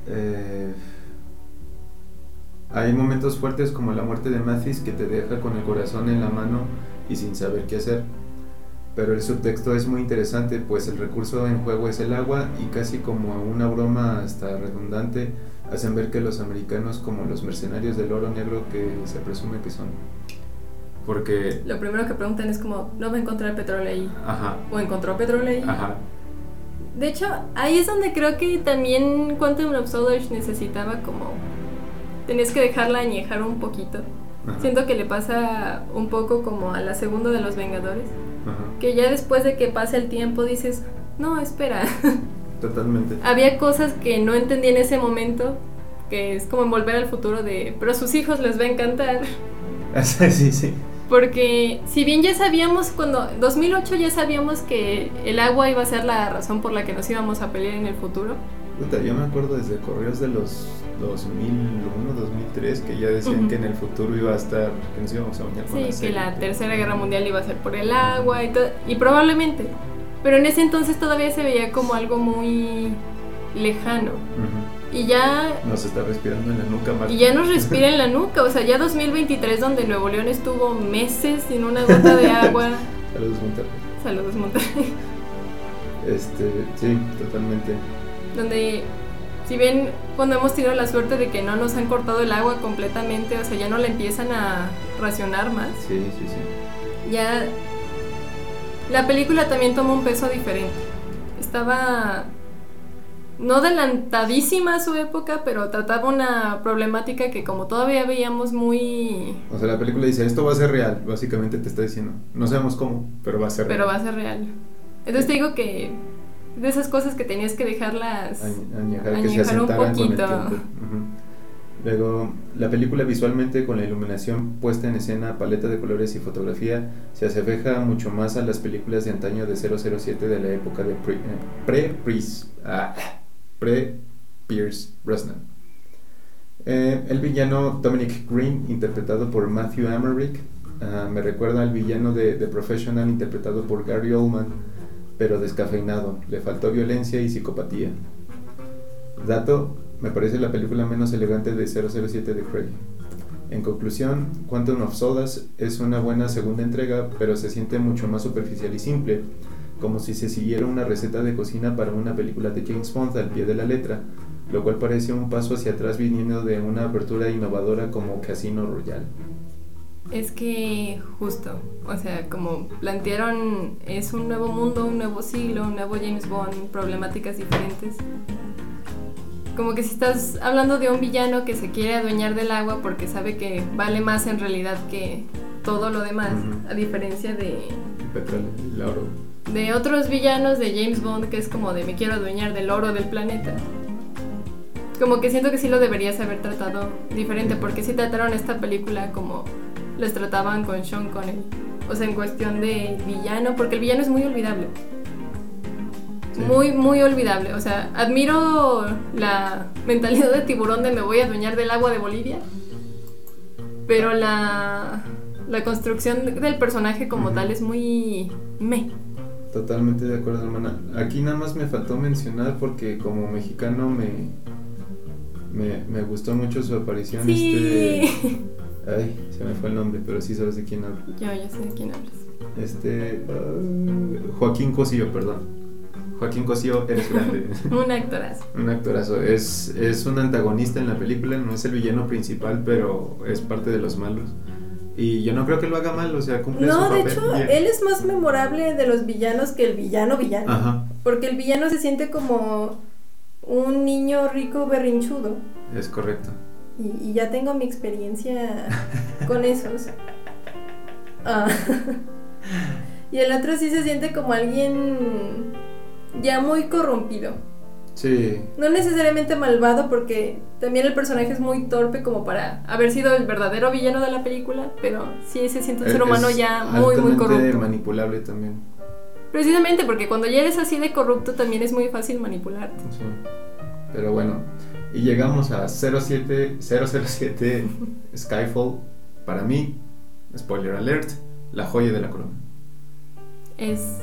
eh, hay momentos fuertes como la muerte de Mathis que te deja con el corazón en la mano y sin saber qué hacer. pero el subtexto es muy interesante, pues el recurso en juego es el agua y casi como una broma hasta redundante hacen ver que los americanos como los mercenarios del oro negro que se presume que son. Porque...
Lo primero que preguntan es como, ¿no va a encontrar petróleo ahí?
Ajá.
¿O encontró petróleo ahí?
Ajá.
De hecho, ahí es donde creo que también Quantum of Solace necesitaba como... Tenías que dejarla añejar un poquito.
Ajá.
Siento que le pasa un poco como a la segunda de los Vengadores.
Ajá.
Que ya después de que pasa el tiempo dices, no, espera. *laughs*
Totalmente.
Había cosas que no entendí en ese momento, que es como en volver al futuro de, pero a sus hijos les va a encantar. *laughs*
sí, sí.
Porque si bien ya sabíamos cuando 2008 ya sabíamos que el agua iba a ser la razón por la que nos íbamos a pelear en el futuro.
Puta, yo me acuerdo desde correos de los 2001, 2003 que ya decían que en el futuro iba a estar, que nos íbamos a bañar con
Sí,
aceite.
que la tercera guerra mundial iba a ser por el agua y todo, y probablemente. Pero en ese entonces todavía se veía como algo muy lejano. Y ya
Nos está respirando en la nuca, Marta.
Y ya nos respira en la nuca, o sea, ya 2023 donde Nuevo León estuvo meses sin una gota de agua. *laughs*
Saludos, Monterrey.
Saludos Monterrey.
Este, sí, totalmente.
Donde, si bien cuando hemos tenido la suerte de que no nos han cortado el agua completamente, o sea, ya no la empiezan a racionar más,
Sí, sí, sí.
ya la película también toma un peso diferente. Estaba no adelantadísima a su época, pero trataba una problemática que como todavía veíamos muy
O sea, la película dice, esto va a ser real. Básicamente te está diciendo. No sabemos cómo, pero va a ser
pero va
real.
a ser real. Entonces te digo que de esas cosas que tenías que dejarlas
Añ- Añejar, que se
añejar un
asentaran con el
poquito.
Luego, la película visualmente con la iluminación puesta en escena, paleta de colores y fotografía se asemeja mucho más a las películas de antaño de 007 de la época de pre- eh, pre-Pierce ah, pre-Pierce Brosnan. Eh, el villano Dominic Green, interpretado por Matthew Amalric, ah, me recuerda al villano de The Professional, interpretado por Gary Oldman, pero descafeinado. Le faltó violencia y psicopatía. Dato, me parece la película menos elegante de 007 de Craig. En conclusión, Quantum of Solace es una buena segunda entrega, pero se siente mucho más superficial y simple, como si se siguiera una receta de cocina para una película de James Bond al pie de la letra, lo cual parece un paso hacia atrás viniendo de una apertura innovadora como Casino Royale.
Es que justo, o sea, como plantearon, es un nuevo mundo, un nuevo siglo, un nuevo James Bond, problemáticas diferentes. Como que si estás hablando de un villano que se quiere adueñar del agua porque sabe que vale más en realidad que todo lo demás, a diferencia de,
petróleo, el oro.
de otros villanos de James Bond que es como de me quiero adueñar del oro del planeta. Como que siento que sí lo deberías haber tratado diferente, porque sí trataron esta película como les trataban con Sean Connery. O sea, en cuestión de villano, porque el villano es muy olvidable.
Sí.
Muy, muy olvidable. O sea, admiro la mentalidad de tiburón de me voy a adueñar del agua de Bolivia. Pero la, la construcción del personaje como tal es muy me.
Totalmente de acuerdo, hermana. Aquí nada más me faltó mencionar porque como mexicano me, me, me gustó mucho su aparición.
Sí.
Este, ay, se me fue el nombre, pero sí sabes de quién hablo.
Yo ya sé de quién hablas.
Este, ah, Joaquín Cosío, perdón. Joaquín Cosío, eres grande. *laughs*
Un actorazo.
un actorazo. Es, es un antagonista en la película, no es el villano principal, pero es parte de los malos. Y yo no creo que lo haga mal, o sea, cumple su
No,
papel.
de hecho,
bien.
él es más memorable de los villanos que el villano villano.
Ajá,
Porque el villano se siente como un niño rico berrinchudo.
es correcto.
Y, y ya tengo mi experiencia con esos. Ah. *laughs* y el otro sí se siente como alguien ya muy corrompido.
Sí,
No necesariamente malvado porque también el personaje es muy torpe como para haber sido el verdadero villano de la película, pero sí se siente un ser humano
Es
ya muy, muy corrupto.
manipulable también.
Precisamente porque cuando ya eres así de corrupto también es muy fácil manipularte.
Sí. Pero bueno, y llegamos a 07, 007 Skyfall. Para mí, spoiler alert, la joya de la corona.
Es.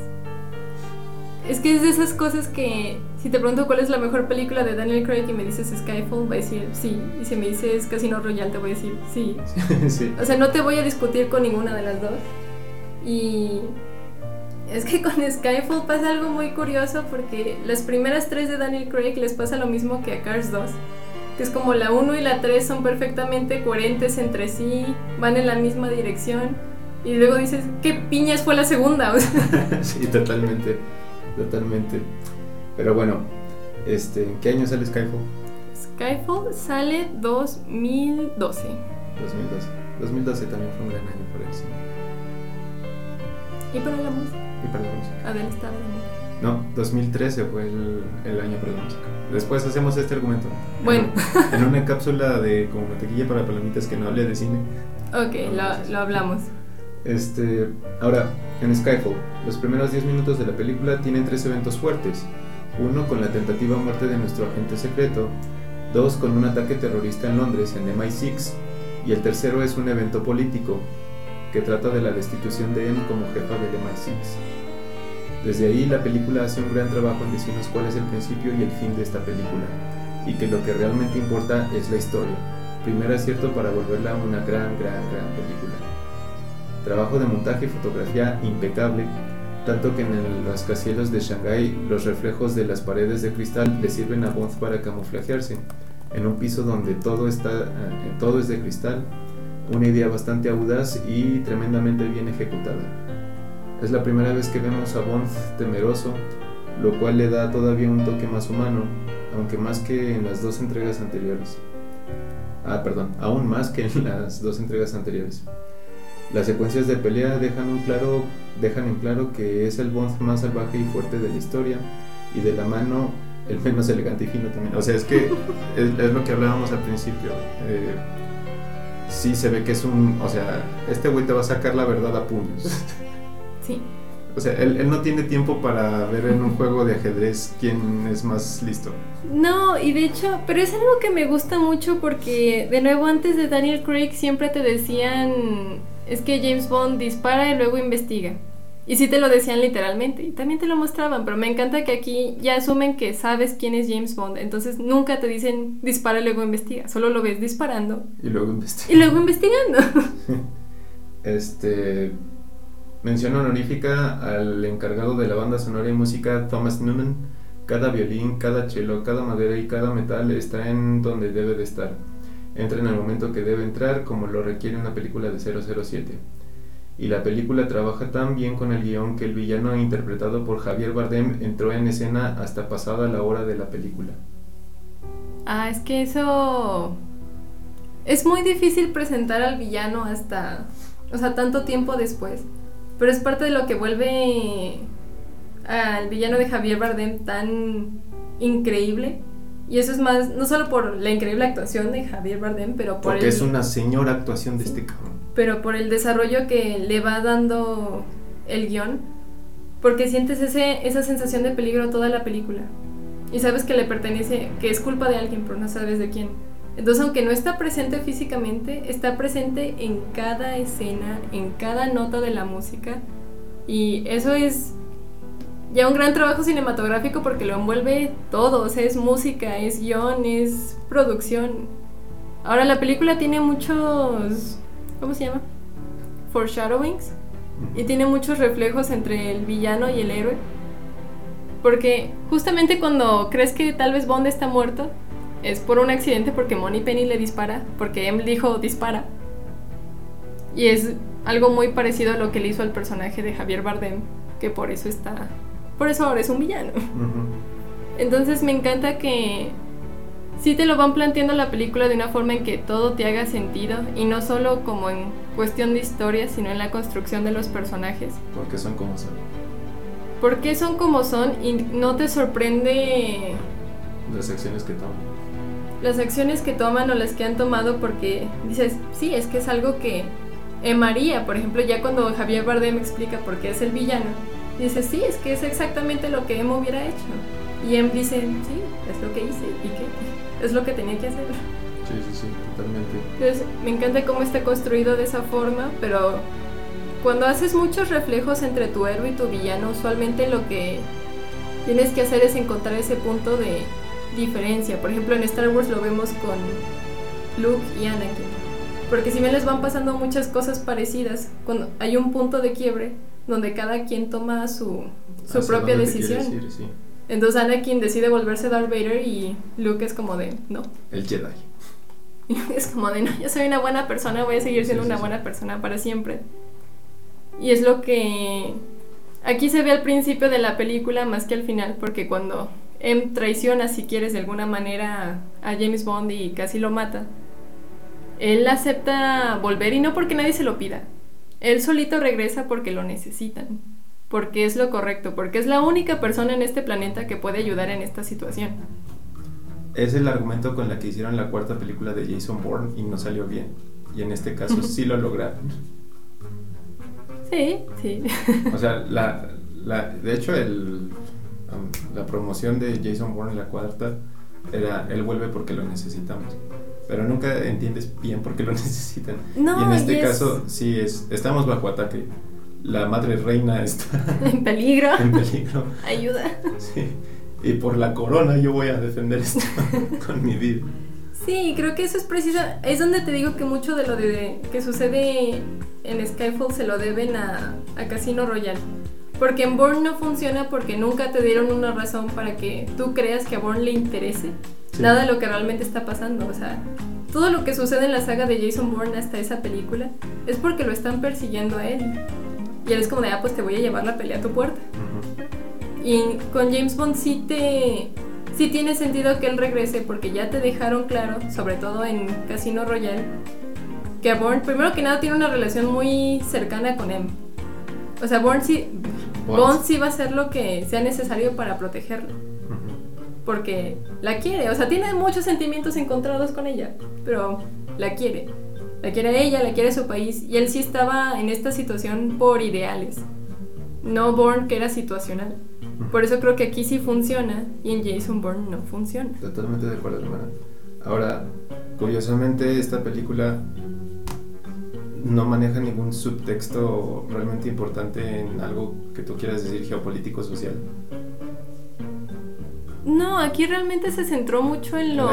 Es que es de esas cosas que, si te pregunto cuál es la mejor película de Daniel Craig y me dices Skyfall, voy a decir sí. Y si me dices Casino Royale, te voy a decir sí. *laughs*
sí.
O sea, no te voy a discutir con ninguna de las dos. Y Es que con Skyfall pasa algo muy curioso porque las primeras tres de Daniel Craig les pasa lo mismo que a Cars 2. Que es como la 1 y la 3 son perfectamente coherentes entre sí, van en la misma dirección. Y luego dices, ¿qué piñas fue la segunda? *laughs* *laughs*
sí, totalmente, totalmente. Pero bueno, este, ¿en qué año sale Skyfall?
Skyfall sale 2012. 2012.
2012 también fue un gran año para el cine.
¿Y para la música?
Y para la música.
Adele estaba
No, 2013 fue el, el, año para la música. Después hacemos este argumento.
Bueno.
En, una cápsula de como mantequilla para palomitas que no hable de cine.
Ok, lo, lo hablamos.
Este, ahora, en Skyfall, los primeros 10 minutos de la película tienen tres eventos fuertes. Uno con la tentativa muerte de nuestro agente secreto, dos con un ataque terrorista en Londres en MI6 y el tercero es un evento político que trata de la destitución de M como jefa del MI6. Desde ahí la película hace un gran trabajo en decirnos cuál es el principio y el fin de esta película y que lo que realmente importa es la historia. Primer acierto para volverla una gran, gran, gran película. Trabajo de montaje y fotografía impecable, tanto que en el rascacielos de Shanghái los reflejos de las paredes de cristal le sirven a Bond para camuflajearse. En un piso donde todo, está, eh, todo es de cristal, una idea bastante audaz y tremendamente bien ejecutada. Es la primera vez que vemos a Bond temeroso, lo cual le da todavía un toque más humano, aunque más que en las dos entregas anteriores. Ah, perdón, aún más que en *laughs* las dos entregas anteriores. Las secuencias de pelea dejan, un claro, dejan en claro que es el Bond más salvaje y fuerte de la historia y de la mano el menos elegante y fino también. O sea, es que *laughs* es, lo que hablábamos al principio. Eh, sí se ve que es un... O sea, este güey te va a sacar la verdad a puños. *laughs*
Sí.
O sea, él, él, no tiene tiempo para ver en un juego de ajedrez quién es más listo.
No, y de hecho, pero es algo que me gusta mucho porque, de nuevo, antes de Daniel Craig siempre te decían es que James Bond dispara y luego investiga. Y sí te lo decían literalmente, y también te lo mostraban, pero me encanta que aquí ya asumen que sabes quién es James Bond, entonces nunca te dicen dispara y luego investiga, solo lo ves disparando.
Y luego investigando.
Y luego investigando. *laughs*
este. Mención honorífica al encargado de la banda sonora y música, Thomas Newman. Cada violín, cada cello, cada madera y cada metal está en donde debe de estar entra en el momento que debe entrar como lo requiere una película de 007. Y la película trabaja tan bien con el guion que el villano interpretado por Javier Bardem entró en escena hasta pasada la hora de la película.
Ah, es que eso... Es muy difícil presentar al villano hasta... O sea, tanto tiempo después. Pero es parte de lo que vuelve al villano de Javier Bardem tan increíble y eso es más, no solo por la increíble actuación de Javier Bardem, pero por...
Porque es una señora actuación de este cabrón.
Pero por el desarrollo que le va dando el guion, porque sientes ese, esa sensación de peligro toda la película. Y sabes que le pertenece, que es culpa de alguien, pero no sabes de quién. Entonces, aunque no está presente físicamente, está presente en cada escena, en cada nota de la música. Y eso es ya un gran trabajo cinematográfico porque lo envuelve todo, o sea, es música, es guion, es producción. Ahora la película tiene muchos, ¿cómo se llama? Foreshadowings. Y tiene muchos reflejos entre el villano y el héroe. Porque justamente cuando crees que tal vez Bond está muerto, es por un accidente porque Money Penny le dispara, porque Em dijo dispara. Y es algo muy parecido a lo que le hizo al personaje de Javier Bardem, que por eso está por eso ahora es un villano. Entonces me encanta que sí te lo van planteando la película de una forma en que todo te haga sentido y no solo como en cuestión de historia, sino en la construcción de los personajes.
Porque son como son.
Porque son como son y no te sorprende
las acciones que toman.
Las acciones que toman o las que han tomado porque dices, sí, es que es algo que en María, por ejemplo, ya cuando Javier Bardem explica por qué es el villano, dice, sí, es que es exactamente lo que Em hubiera hecho. Y Em dice, sí, es lo que hice. ¿Y qué? *laughs* Es lo que tenía que hacer.
Sí, sí, sí, totalmente.
Entonces, me encanta cómo está construido de esa forma, pero cuando haces muchos reflejos entre tu héroe y tu villano, usualmente lo que tienes que hacer es encontrar ese punto de diferencia. Por ejemplo, en Star Wars lo vemos con Luke y Anakin. Porque si bien les van pasando muchas cosas parecidas, cuando hay un punto de quiebre, donde cada quien toma su, su
Hacia
propia decisión.
ir, sí.
Entonces Anakin decide volverse Darth Vader y Luke es como de, no.
El Jedi. *laughs*
Es como de, no, yo soy una buena persona, voy a seguir siendo
Sí, sí,
una buena persona para siempre. Y es lo que aquí se ve al principio de la película más que al final, porque cuando M traiciona, si quieres, de alguna manera a James Bond y casi lo mata, él acepta volver y no porque nadie se lo pida. Él solito regresa porque lo necesitan, porque es lo correcto, porque es la única persona en este planeta que puede ayudar en esta situación.
Es el argumento con la que hicieron la cuarta película de Jason Bourne y no salió bien. Y en este caso sí lo lograron.
Sí, sí.
O sea, la, la, de hecho, el, la promoción de Jason Bourne en la cuarta era él vuelve porque lo necesitamos. Pero nunca entiendes bien por qué lo *laughs* necesitan.
No,
y en este caso, sí, es, estamos bajo ataque. La madre reina está *laughs*
en peligro. *laughs*
en peligro.
Ayuda.
Sí. Y por la corona yo voy a defender esto con mi vida.
Sí, creo que eso es preciso. Es donde te digo que mucho de lo de, que sucede en Skyfall se lo deben a, a Casino Royale. Porque en Bourne no funciona porque nunca te dieron una razón para que tú creas que a Bourne le interese
Sí.
nada de lo que realmente está pasando. O sea, todo lo que sucede en la saga de Jason Bourne hasta esa película es porque lo están persiguiendo a él. Y él es como de, ah, pues te voy a llevar la pelea a tu puerta.
Ujú.
Y con James Bond sí te sí tiene sentido que él regrese porque ya te dejaron claro, sobre todo en Casino Royale, que a Bourne primero que nada tiene una relación muy cercana con M. O sea, Bourne sí
Bond.
Sí va a hacer lo que sea necesario para protegerla,
Ujú.
porque la quiere, o sea, tiene muchos sentimientos encontrados con ella, pero la quiere. La quiere ella, la quiere su país y él sí estaba en esta situación por ideales. No Bourne que era situacional. Por eso creo que aquí sí funciona y en Jason Bourne no funciona.
Totalmente de acuerdo, hermana. Ahora, curiosamente, esta película no maneja ningún subtexto realmente importante en algo que tú quieras decir geopolítico social.
No, aquí realmente se centró mucho en los,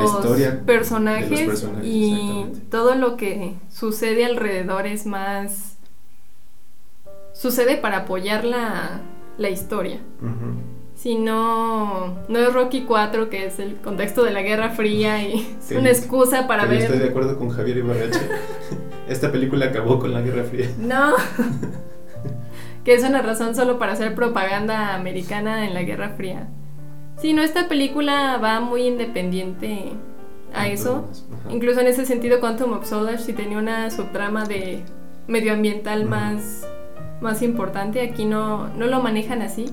personajes,
de los personajes,
y todo lo que sucede alrededor es más... Sucede para apoyar la, la historia.
Ujú.
Si no, no es Rocky 4, que es el contexto de la Guerra Fría y es
Sí.
una excusa para
Pero yo Estoy de
ver...
acuerdo con Javier Ibarreche. *laughs* Esta película acabó con la Guerra Fría.
No, que es una razón solo para hacer propaganda americana en la Guerra Fría. Sí, no, esta película va muy independiente a eso. Incluso en ese sentido, Quantum of Solace sí tenía una subtrama de medioambiental más, más importante. Aquí no, no lo manejan así.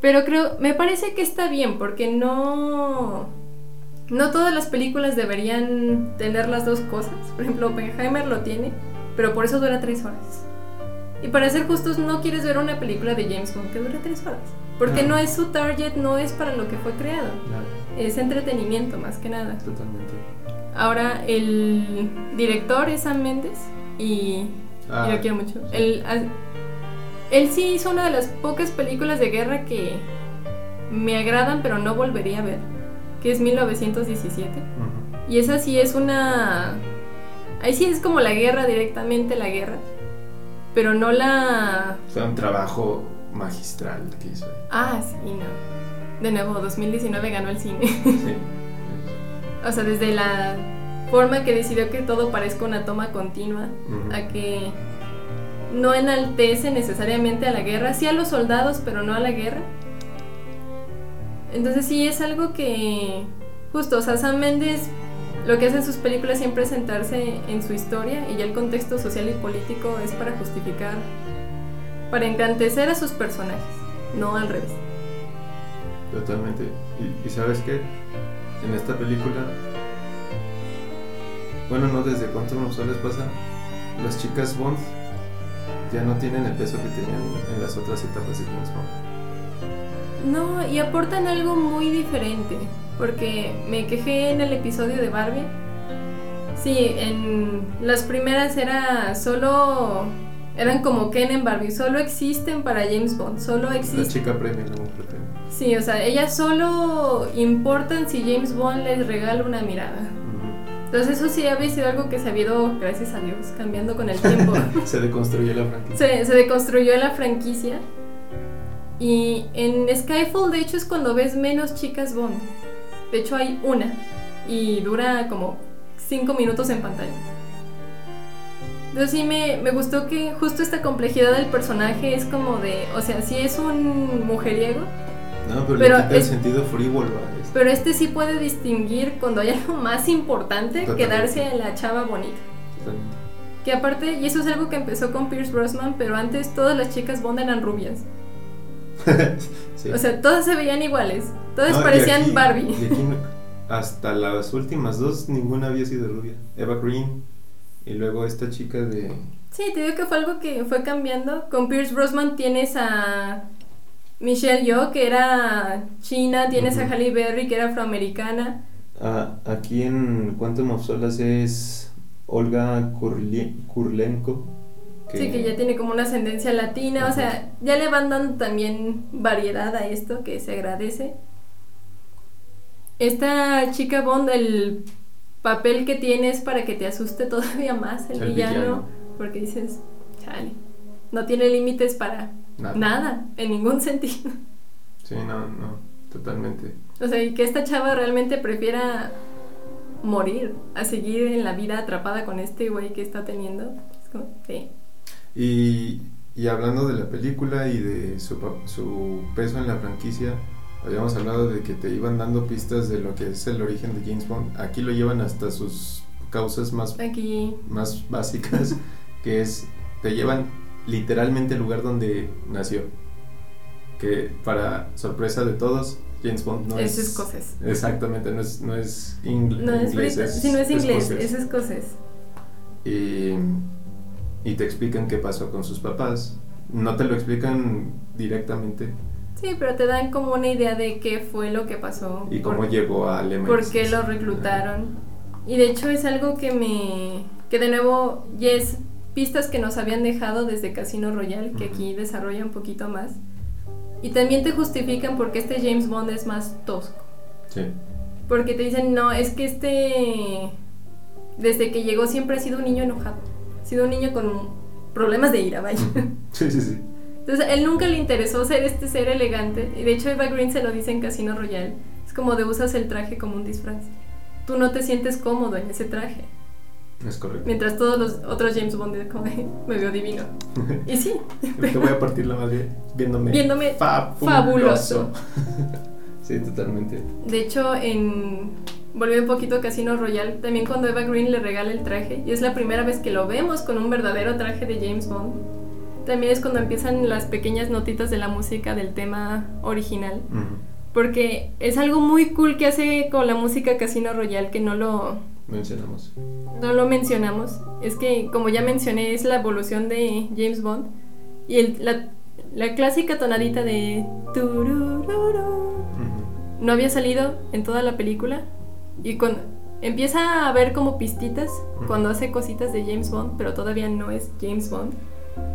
Pero creo, me parece que está bien, porque no. No todas las películas deberían tener las dos cosas. Por ejemplo, Oppenheimer lo tiene, pero por eso dura tres horas. Y para ser justos, no quieres ver una película de James Bond que dure tres horas. Porque
No.
no es su target, no es para lo que fue creado.
Claro,
Es entretenimiento más que nada.
totalmente.
Ahora el director es Sam Mendes y,
Ah,
y lo quiero mucho. Él, él sí hizo una de las pocas películas de guerra que me agradan pero no volvería a ver, que es 1917.
ujú.
Y esa sí es una... Ahí sí es como la guerra directamente, la guerra. Pero no la...
Fue un trabajo magistral que hizo ahí.
Ah, sí, no. De nuevo, 2019 ganó el cine.
Sí.
O sea, desde la forma que decidió que todo parezca una toma continua, a que no enaltece necesariamente a la guerra, sí a los soldados, pero no a la guerra. Entonces sí es algo que, justo, o sea, Sam Mendes lo que hace en sus películas siempre sentarse en su historia y ya el contexto social y político es para justificar, para engrandecer a sus personajes, no al revés.
Totalmente. Y, sabes qué? En esta película, bueno, no desde Quantum of Solace pasa, las chicas Bond ya no tienen el peso que tenían en las otras etapas de James Bond.
No, y aportan algo muy diferente. Porque me quejé en el episodio de Barbie. Sí, en las primeras era solo. Eran como Ken en Barbie, solo existen para James Bond, solo
La
existen.
chica premia, la mujer premia.
Sí, o sea, ellas solo importan si James Bond les regala una mirada. Entonces eso sí había sido algo que se había ido, gracias a Dios, cambiando con el tiempo. *laughs*
se deconstruyó la franquicia.
Se, se deconstruyó la franquicia. Y en Skyfall, de hecho, es cuando ves menos chicas Bond. De hecho, hay una. Y dura como 5 minutos en pantalla. Entonces sí me, me, gustó que justo esta complejidad del personaje es como de, o sea, sí es un mujeriego.
No, pero, pero le quita el sentido frívolo
Pero este sí puede distinguir cuando hay algo más importante que darse a la chava bonita. Totalmente. Que aparte, y eso es algo que empezó con Pierce Brosnan, pero antes todas las chicas Bond eran rubias. *laughs* O sea, todas se veían iguales. Todas parecían Barbie. *laughs*
hasta las últimas dos, ninguna había sido rubia. Eva Green y luego esta chica de...
Sí, te digo que fue algo que fue cambiando. Con Pierce Brosnan tienes a Michelle Yeoh, que era china, tienes a Halle Berry, que era afroamericana.
Ah, aquí en Quantum of Solace es Olga Kurlenko
Sí, que ya tiene como una ascendencia latina, o sea, ya le van dando también variedad a esto que se agradece. Esta chica Bond, el papel que tiene es para que te asuste *laughs* todavía más el, villano, porque dices, chale, no tiene límites para nada. en ningún *laughs* sentido.
Sí, no, no, totalmente.
O sea, y que esta chava realmente prefiera morir a seguir en la vida atrapada con este güey que está teniendo. Es como, sí.
Y, y hablando de la película y de su, su, peso en la franquicia, habíamos hablado de que te iban dando pistas de lo que es el origen de James Bond. Aquí lo llevan hasta sus causas más, más básicas, *laughs* que es, te llevan literalmente al lugar donde nació. Que para sorpresa de todos, James Bond no es,
es escocés.
Exactamente, no es, no es inglés.
No es, no es inglés, es escocés.
Y y te explican qué pasó con sus papás. No te lo explican directamente.
Sí, pero te dan como una idea de qué fue lo que pasó.
Y cómo llegó a Alemania.
Por qué lo reclutaron. Y de hecho es algo que me... que de nuevo ya es pistas que nos habían dejado desde Casino Royale, que aquí desarrolla un poquito más. Y también te justifican por qué este James Bond es más tosco.
Sí.
Porque te dicen, no, es que este... Desde que llegó siempre ha sido un niño enojado sido un niño con problemas de ira, vaya. *laughs*
Sí, sí, sí.
Entonces, él nunca le interesó ser este ser elegante. Y de hecho, Eva Green se lo dice en Casino Royale. Es como de usas el traje como un disfraz. Tú no te sientes cómodo en ese traje.
Es correcto.
Mientras todos los otros James Bond como me veo divino. *laughs* Y sí.
Te voy a partir la madre viéndome,
viéndome fabuloso. *laughs*
sí, totalmente.
De hecho, en volvió un poquito a Casino Royale, también cuando Eva Green le regala el traje, y es la primera vez que lo vemos con un verdadero traje de James Bond. También es cuando empiezan las pequeñas notitas de la música del tema original. Porque es algo muy cool que hace con la música Casino Royale que no lo
mencionamos.
No lo mencionamos. Es que, como ya mencioné, es la evolución de James Bond. Y el, la, la, clásica tonadita de... No había salido en toda la película y con, empieza a ver como pistitas cuando hace cositas de James Bond, pero todavía no es James Bond.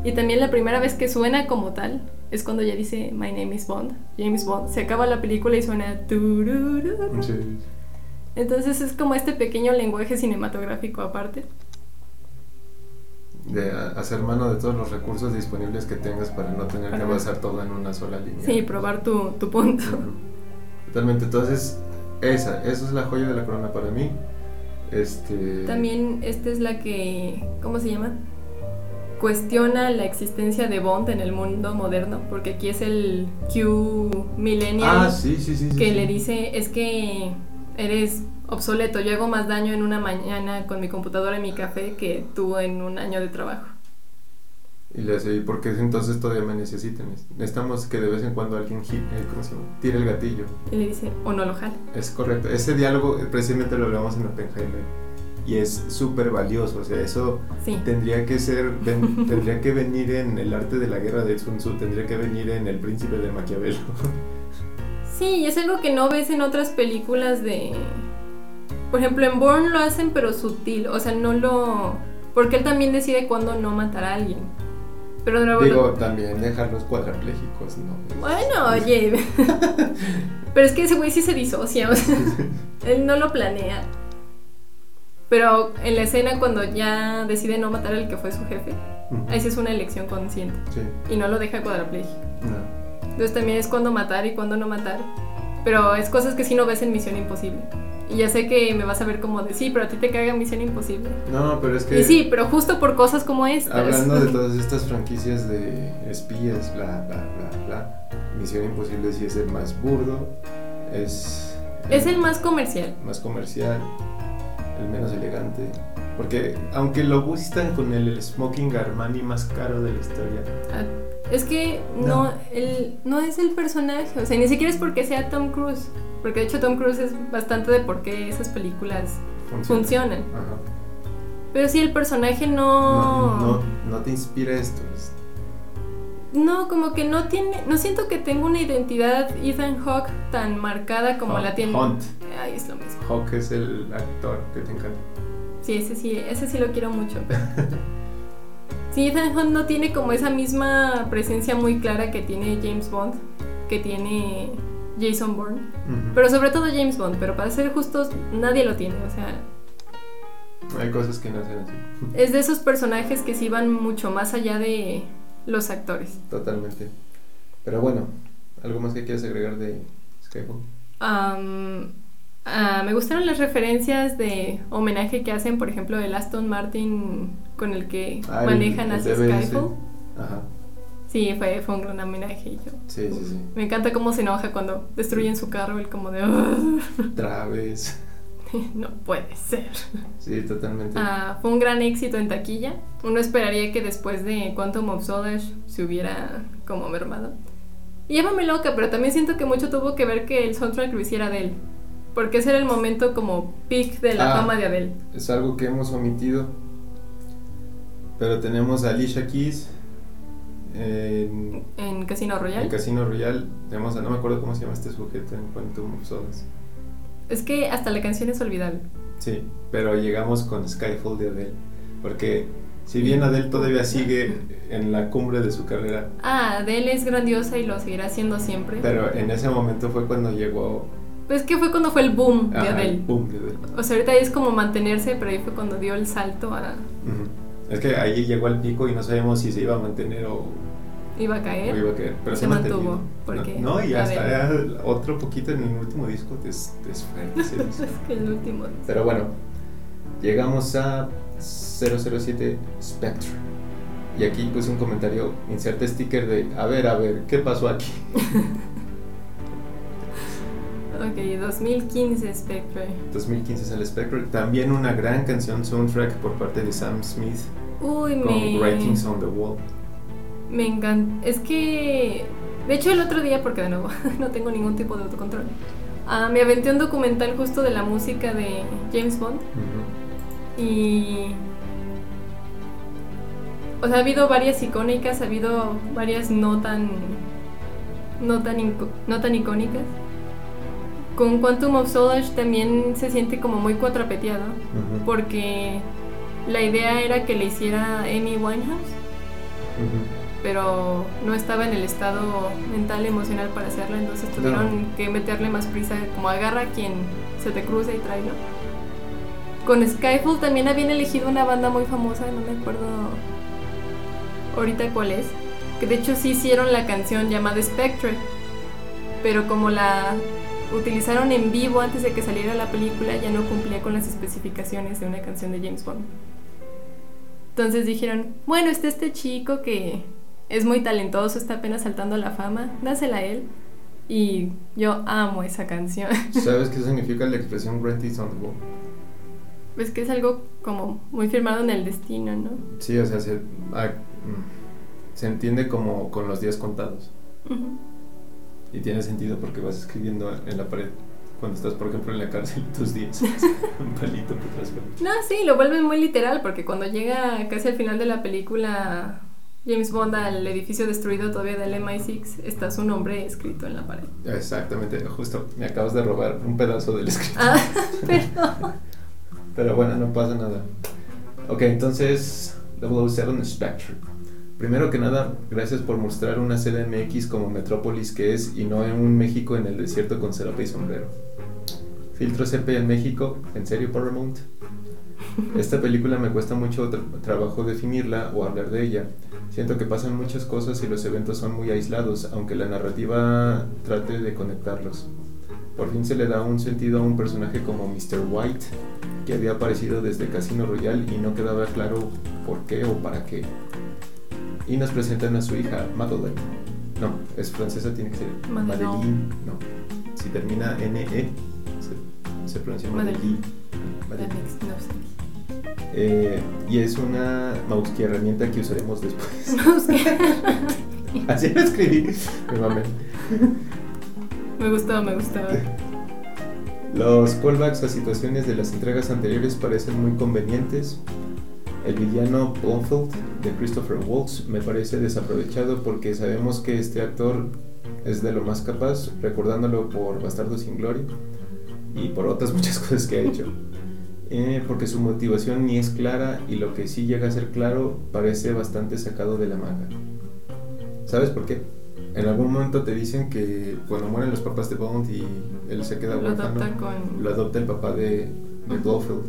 Y también la primera vez que suena como tal es cuando ya dice My name is Bond, James Bond. Se acaba la película y suena. Entonces es como este pequeño lenguaje cinematográfico aparte.
De hacer mano de todos los recursos disponibles que tengas para no tener que basar todo en una sola línea.
Sí, probar tu, tu punto.
Totalmente. Entonces, esa, esa es la joya de la corona para mí. Este...
También esta es la que, ¿cómo se llama? Cuestiona la existencia de Bond en el mundo moderno, porque aquí es el Q millennial
ah, sí, sí, sí,
que le dice, es que eres obsoleto, yo hago más daño en una mañana con mi computadora y mi café que tú en un año de trabajo.
Y le dice, ¿y por qué entonces todavía me necesitan? Necesitamos que de vez en cuando alguien eh, tire el gatillo.
Y le dice, o no lo jala.
Es correcto. Ese diálogo eh, precisamente lo hablamos en Oppenheimer. Y es súper valioso. O sea, eso tendría que ser, *laughs* tendría que venir en el arte de la guerra de Sun Tzu, tendría que venir en El príncipe de Maquiavelo. *laughs*
sí, y es algo que no ves en otras películas de... Por ejemplo, en Bourne lo hacen pero sutil. O sea, no lo... Porque él también decide cuándo no matar a alguien. Pero
Digo, también dejarlos cuadraplégicos, ¿no?
Bueno, oye. *laughs* Pero es que ese güey sí se disocia, o sea, *laughs* él no lo planea. Pero en la escena cuando ya decide no matar al que fue su jefe,
Ujú.
ahí sí es una elección consciente
Sí,
y no lo deja cuadrapléjico.
no.
Entonces también es cuándo matar y cuándo no matar. Pero es cosas que sí no ves en Misión Imposible. Y ya sé que me vas a ver como de sí, pero a ti te caga Misión Imposible.
No, pero es que
Y sí, pero justo por cosas como estas.
hablando de *laughs* todas estas franquicias de espías, bla, bla, bla, bla, Misión Imposible sí es el más burdo, es
Es el más comercial.
más comercial, el menos elegante. Porque aunque lo buscan con el, el smoking Armani más caro de la historia,
Ah, Es que no,
No.
el, no es el personaje, o sea, ni siquiera es porque sea Tom Cruise, porque de hecho Tom Cruise es bastante de por qué esas películas
funciona.
funcionan.
Ajá.
Pero sí, el personaje
No,
no...
no, no te inspira esto. es-
No, como que no tiene... No siento que tenga una identidad Ethan Hawke tan marcada como
Hunt-
la tiene...
Hunt.
Ay, es lo mismo.
Hawk es el actor que te encanta.
Sí, ese sí, ese sí lo quiero mucho. *laughs* Sí, Ethan Hunt no tiene como esa misma presencia muy clara que tiene James Bond, que tiene Jason Bourne. Pero sobre todo James Bond, pero para ser justos, nadie lo tiene. O sea,
Hay cosas que nacen así.
es de esos personajes que sí van mucho más allá de los actores.
Totalmente. Pero bueno, ¿algo más que quieras agregar de Skyfall?
Ah, me gustaron las referencias de homenaje que hacen, por ejemplo, el Aston Martin con el que
Ah,
manejan hacia. Skyfall.
Ajá.
Sí, fue, fue un gran homenaje. yo-
Sí, sí, sí.
Me encanta cómo se enoja cuando destruyen su carro, el como de... "Ugh, *laughs*
Otra vez. *laughs*
no puede ser.
Sí, totalmente.
Ah, fue un gran éxito en taquilla. Uno esperaría que después de Quantum of Solace se hubiera como mermado. Y llámame loca, pero también siento que mucho tuvo que ver que el soundtrack lo hiciera Adele. Porque ese era el momento como peak de la
Ah.
fama de Adele.
Es algo que hemos omitido. Pero tenemos a Alicia Keys en,
En Casino Royale.
en Casino Royale. Tenemos a, no me acuerdo cómo se llama este sujeto en Quantum of Solace.
Es que hasta la canción es olvidable.
Sí, pero llegamos con Skyfall de Adele. Porque si bien Adele todavía sigue en la cumbre de su carrera,
Ah, Adele es grandiosa y lo seguirá siendo siempre.
pero en ese momento fue cuando llegó
Pues que fue cuando fue el boom de
ajá, el
Adele.
boom de Adele.
O sea, ahorita es como mantenerse, pero ahí fue cuando dio el salto a...
Ujú. Es que ahí llegó al pico y no sabíamos si se iba a mantener o,
Iba a
o
caer.
iba a caer. Pero
Se
se, mantuvo.
porque
No, no, y hasta otro poquito en el último disco es, es fuerte ese *laughs* disco.
es que el último.
Pero bueno, llegamos a 007 Spectre. Y aquí puse un comentario, inserte sticker de, a ver, a ver, ¿qué pasó aquí? *laughs*
Ok, 2015 Spectre.
2015 es el Spectre. También una gran canción soundtrack por parte de Sam Smith
Uy,
con
me.
Writings on the Wall.
Me encanta. Es que. De hecho, el otro día, porque de nuevo *laughs* no tengo ningún tipo de autocontrol, ah, me aventé un documental justo de la música de James Bond. Y. O sea, ha habido varias icónicas, ha habido varias no tan. no tan, no tan icónicas. Con Quantum of Solace también se siente como muy cuatrapeteado, porque la idea era que le hiciera Amy Winehouse, pero no estaba en el estado mental, emocional para hacerlo, entonces tuvieron que meterle más prisa, como agarra a quien se te cruza y tráelo. Con Skyfall también habían elegido una banda muy famosa, no me acuerdo ahorita cuál es, que de hecho sí hicieron la canción llamada Spectre, pero como la utilizaron en vivo antes de que saliera la película, ya no cumplía con las especificaciones de una canción de James Bond. Entonces dijeron, bueno, está este chico que es muy talentoso, está apenas saltando a la fama, dásela a él. Y yo amo esa canción. *laughs*
¿Sabes qué significa la expresión Writings on the Wall?
Es que es algo como muy firmado en el destino, ¿no?
Sí, o sea, se, ah, mm, se entiende como con los días contados. Y tiene sentido porque vas escribiendo en la pared. Cuando estás, por ejemplo, en la cárcel, *laughs* tus días. *laughs* Un palito por atrás.
No, sí, lo vuelven muy literal porque cuando llega casi al final de la película James Bond al edificio destruido todavía del MI6, está su nombre escrito en la pared.
Exactamente, justo. Me acabas de robar un pedazo del escrito.
Ah, *laughs* perdón.
Pero bueno, no pasa nada. Ok, entonces, 007 Spectre. Primero que nada, gracias por mostrar una CDMX como Metrópolis que es y no en un México en el desierto con cerope y sombrero. Filtro CP en México, ¿en serio Paramount? Esta película me cuesta mucho trabajo definirla o hablar de ella. Siento que pasan muchas cosas y los eventos son muy aislados, aunque la narrativa trate de conectarlos. Por fin se le da un sentido a un personaje como Mr. White, que había aparecido desde Casino Royale y no quedaba claro por qué o para qué. Y nos presentan a su hija, Madeleine. No, es francesa, tiene que ser Madeleine. No, si termina N-E, se, pronuncia Madeleine. Eh, y es una mouse herramienta que usaremos después. *laughs* *laughs* Así lo escribí.
Me gustó, me gustó.
Los callbacks a situaciones de las entregas anteriores parecen muy convenientes. El villano Blomfield de Christopher Waltz me parece desaprovechado porque sabemos que este actor es de lo más capaz, recordándolo por Bastardo sin Gloria y por otras *laughs* muchas cosas que ha hecho. Eh, porque su motivación ni es clara y lo que sí llega a ser claro parece bastante sacado de la manga. ¿Sabes por qué? En algún momento te dicen que cuando mueren los papás de Bond y él se queda huérfano, lo, adopta el papá de, de Blofeld.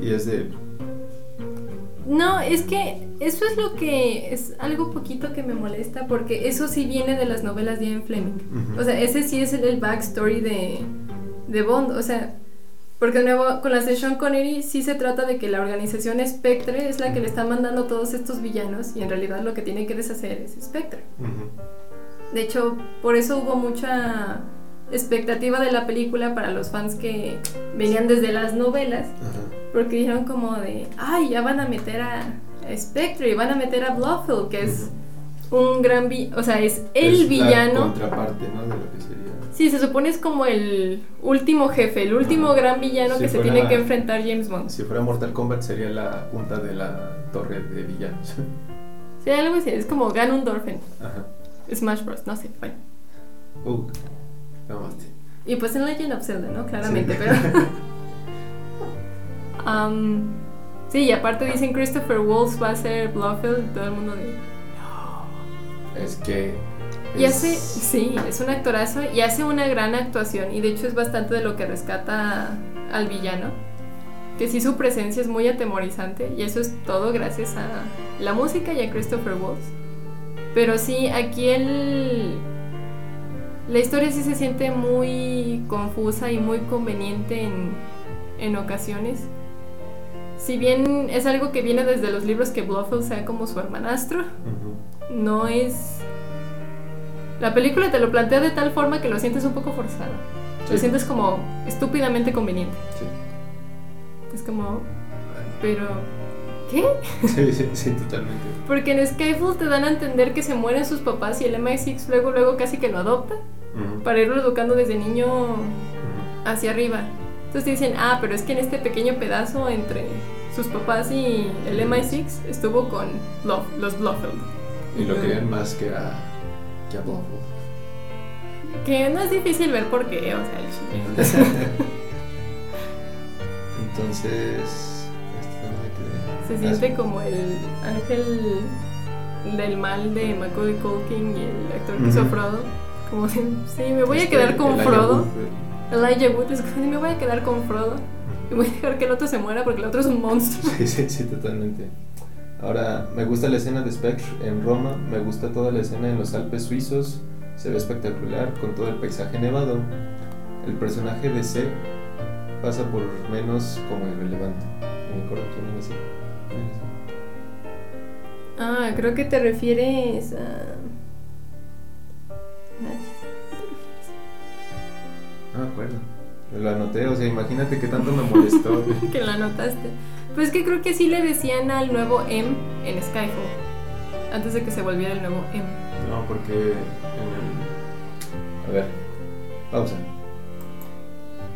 Y es de...
No, es que eso es lo que es algo poquito que me molesta porque eso sí viene de las novelas de Ian Fleming. O sea, ese sí es el, backstory de, de Bond. O sea, porque de nuevo, con las de Sean Connery sí se trata de que la organización Spectre es la que le está mandando todos estos villanos y en realidad lo que tiene que deshacer es Spectre. De hecho, por eso hubo mucha expectativa de la película para los fans que venían desde las novelas, porque dijeron como de, ay, ya van a meter a, Spectre y van a meter a Blofeld, que es un gran villano, o sea, es el villano.
La contraparte, ¿no? De lo que sería.
Sí, se supone es como el último jefe, el último gran villano que se tiene que enfrentar James Bond.
Si fuera Mortal Kombat sería la punta de la torre de villanos.
Sí, algo así, es como Ganondorfen. Ajá. Smash Bros, no sé, bueno.
Uh,
Y pues en Legend of Zelda, ¿no? Claramente, pero... *laughs* *laughs* um, sí, y aparte dicen Christopher Wolf va a ser Blofeld y todo el mundo de...
Es que
y hace, sí, es un actorazo y hace una gran actuación y de hecho es bastante de lo que rescata al villano. Que sí su presencia es muy atemorizante y eso es todo gracias a la música y a Christopher Waltz. Pero sí, aquí el... La historia sí se siente muy confusa y muy conveniente en, en ocasiones. Si bien es algo que viene desde los libros que Blofeld sea como su hermanastro, no es la película te lo plantea de tal forma que lo sientes un poco forzado. Lo sientes como estúpidamente conveniente. Sí. Es como, pero ¿Qué?
Sí, sí, sí, totalmente.
Porque en Skyfall te dan a entender que se mueren sus papás y el MI6 luego, luego casi que lo adopta para irlo educando desde niño hacia arriba. Entonces te dicen, ah, pero es que en este pequeño pedazo entre sus papás y el MI6 estuvo con los Blofeld.
Y lo querían más que a
que no es difícil ver por qué, o sea, el *laughs*
Entonces.
Se siente como el ángel del mal de Macaulay Culkin y el actor que hizo Frodo. Como si, sí, me voy a quedar con Frodo. Elijah Wood es como me voy a quedar con Frodo. Y voy a dejar que el otro se muera porque el otro es un monstruo.
Sí, sí, sí, totalmente. Ahora, me gusta la escena de Spectre en Roma, me gusta toda la escena en los Alpes suizos, se ve espectacular con todo el paisaje nevado. El personaje de C pasa por menos como irrelevante. me acuerdo quién es
Ah, creo que te refieres a.
Ah, acuerdo. Lo anoté, o sea, imagínate que tanto me molestó. *laughs*
que lo anotaste. Pues que creo que sí le decían al nuevo M en Skyfall. Antes de que se volviera el nuevo M.
No, porque en el... A ver, pausa.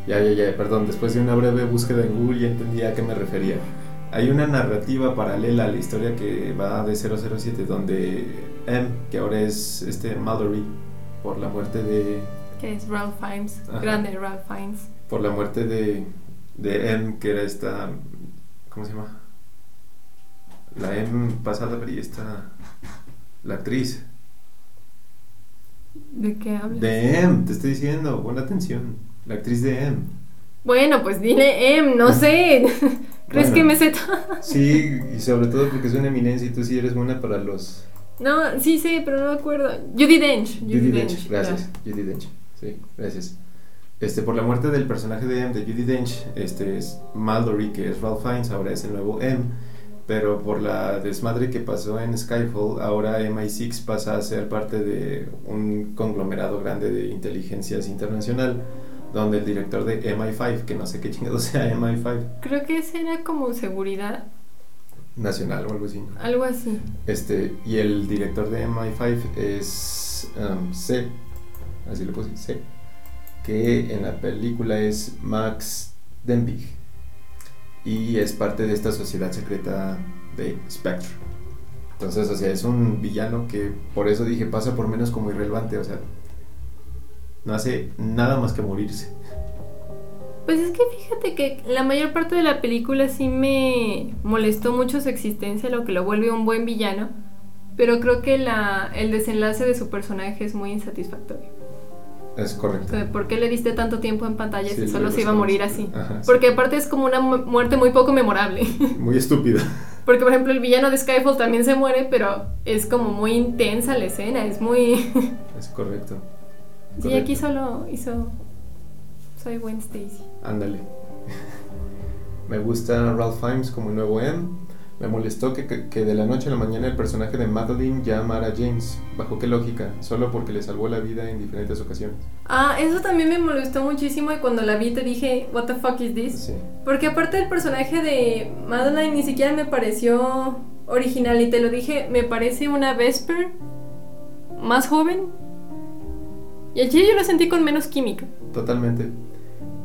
Ya, ya, ya, perdón, después de una breve búsqueda en Google ya entendí a qué me refería. Hay una narrativa paralela a la historia que va de 007 donde M, que ahora es este Mallory, por la muerte de...
Que es Ralph Fiennes, grande Ralph Fiennes.
Por la muerte de, de M, que era esta ¿Cómo se llama? La M pasada, pero esta. La actriz.
¿De qué hablas?
De M, te estoy diciendo, buena atención. La actriz de M.
Bueno, pues dile M, no sé. *laughs* ¿Crees
Bueno.
que me sé
Sí, y sobre todo porque es una eminencia y tú sí eres buena para los...
No, sí sé, pero no me acuerdo. Judy Dench.
Judy Dench, gracias. Judy Dench, sí, gracias. Este, por la muerte del personaje de M de Judy Dench, este es Mallory, que es Ralph Fiennes, ahora es el nuevo M. Pero por la desmadre que pasó en Skyfall, ahora MI6 pasa a ser parte de un conglomerado grande de inteligencias internacional, donde el director de MI5, que no sé qué chingado *laughs* sea MI5,
Creo que ese era como seguridad,
nacional o algo así.
algo así.
Este, y el director de MI5 es um, C, así le puse, C, que en la película es Max Denbigh y es parte de esta sociedad secreta de Spectre. Entonces, o sea, es un villano que por eso dije pasa por menos como irrelevante, o sea, no hace nada más que morirse.
Pues es que fíjate que la mayor parte de la película sí me molestó mucho su existencia, lo que lo vuelve un buen villano, pero creo que la, el desenlace de su personaje es muy insatisfactorio.
Es correcto.
¿Por qué le diste tanto tiempo en pantalla
Sí,
si
lo
solo se iba a morir así?
Ajá, sí.
Porque aparte es como una mu- muerte muy poco memorable. *laughs*
Muy estúpida.
Porque por ejemplo el villano de Skyfall también se muere, pero es como muy intensa la escena, es muy... *laughs*
Es correcto.
sí, aquí
Correcto.
solo hizo... Soy Gwen Stacy.
Ándale. *laughs* Me gusta Ralph Fiennes como el nuevo M. Me molestó que, que- que de la noche a la mañana el personaje de Madeline llamara a James. ¿Bajo qué lógica? Solo porque le salvó la vida en diferentes ocasiones.
Ah, eso también me molestó muchísimo y cuando la vi te dije, what the fuck is this?
Sí.
Porque aparte el personaje de Madeline ni siquiera me pareció original y te lo dije, me parece una Vesper más joven. Y allí yo la sentí con menos química.
Totalmente.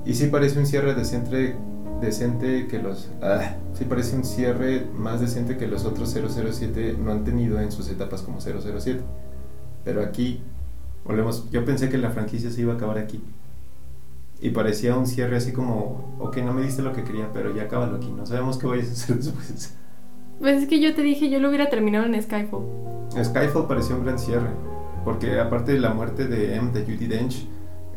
Y sí parece un cierre decente, decente que los... Ah, sí parece un cierre más decente que los otros 007 no han tenido en sus etapas como 007. Pero aquí, volvemos, yo pensé que la franquicia se iba a acabar aquí. Y parecía un cierre así como, ok, no me diste lo que quería, pero ya acábalo aquí, no sabemos qué vayas a hacer *laughs* después.
Pues es que yo te dije, yo lo hubiera terminado en Skyfall.
Skyfall pareció un gran cierre, porque aparte de la muerte de M, de Judy Dench,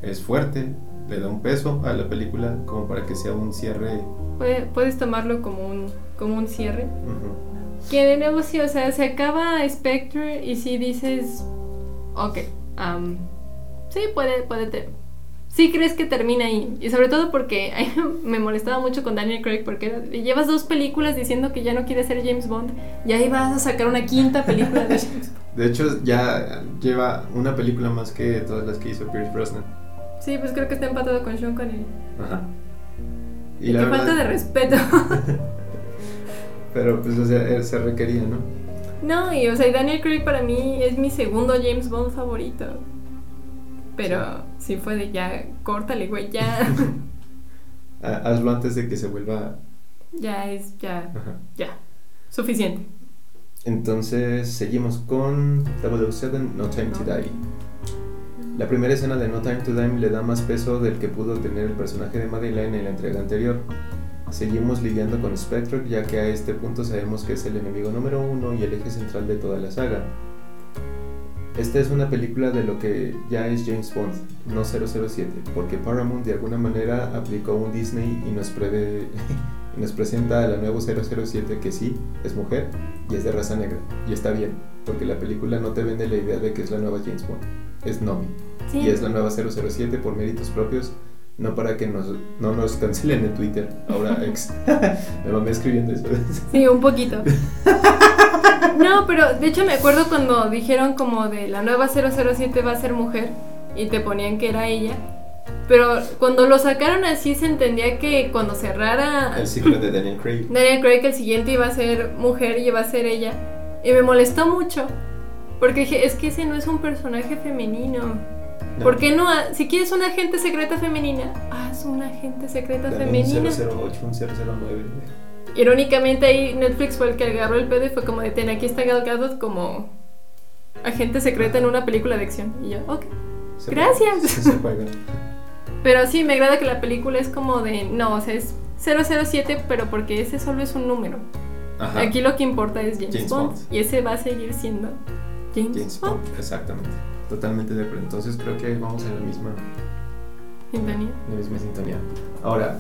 es fuerte, le da un peso a la película como para que sea un cierre.
Puede- puedes tomarlo como un, como un cierre.
ujú.
Que de nuevo sí, o sea, se acaba Spectre y sí dices, ok, am, sí puede, puede, ter- sí crees que termina ahí. Y sobre todo porque *laughs* ay, me molestaba mucho con Daniel Craig porque llevas dos películas diciendo que ya no quiere ser James Bond y ahí vas a sacar una quinta película de *laughs* James Bond.
De hecho, ya lleva una película más que todas las que hizo Pierce Brosnan.
Sí, pues creo que está empatado con Sean Connery.
Ajá.
Y,
la
qué
verdad-
falta de respeto. *laughs*
Pero pues, o sea, eh, se requería, ¿no?
no, y o sea, Daniel Craig para mí es mi segundo James Bond favorito. Pero sí fue de ya, córtale, güey, ya. *laughs*
Ha- Hazlo antes de que se vuelva.
Ya es, ya,
Ajá.
ya. Suficiente.
Entonces, seguimos con 007 No Time to Die. La primera escena de No Time to Die le da más peso del que pudo tener el personaje de Madeleine en la entrega anterior. Seguimos lidiando con Spectre ya que a este punto sabemos que es el enemigo número uno y el eje central de toda la saga. Esta es una película de lo que ya es James Bond, no 007, porque Paramount de alguna manera aplicó un Disney y nos, *laughs* y nos presenta a la nueva 007 que sí, es mujer y es de raza negra. Y está bien, porque la película no te vende la idea de que es la nueva James Bond, es Nomi.
Sí.
Y es la nueva 007 por méritos propios, no para que nos, no nos cancelen en Twitter, ahora *laughs* ex. *laughs* Me mamé escribiendo eso.
Sí, un poquito. No, pero de hecho me acuerdo cuando dijeron como de la nueva 007 va a ser mujer y te ponían que era ella. Pero cuando lo sacaron así se entendía que cuando cerrara
El ciclo de Daniel Craig.
Daniel Craig el siguiente iba a ser mujer y iba a ser ella. Y me molestó mucho. Porque dije, es que ese no es un personaje femenino.
No.
¿Por qué no? Si quieres una agente secreta femenina, haz una agente secreta
Dame
femenina.
Un 008, un 009.
Irónicamente ahí Netflix fue el que agarró el pedo y fue como de ten, aquí está Gal Gadot como agente secreta en una película de acción. Y yo, ok.
Se
Gracias.
se juega. *laughs*
Pero sí, me agrada que la película es como de, no, o sea, es 007, pero porque ese solo es un número.
Ajá.
Aquí lo que importa es James,
James
Bond,
Bond.
Y ese va a seguir siendo James,
James
Bond.
Bond, exactamente. Totalmente de acuerdo. Entonces creo que vamos en la misma,
Sintonía.
en la misma sintonía. Ahora,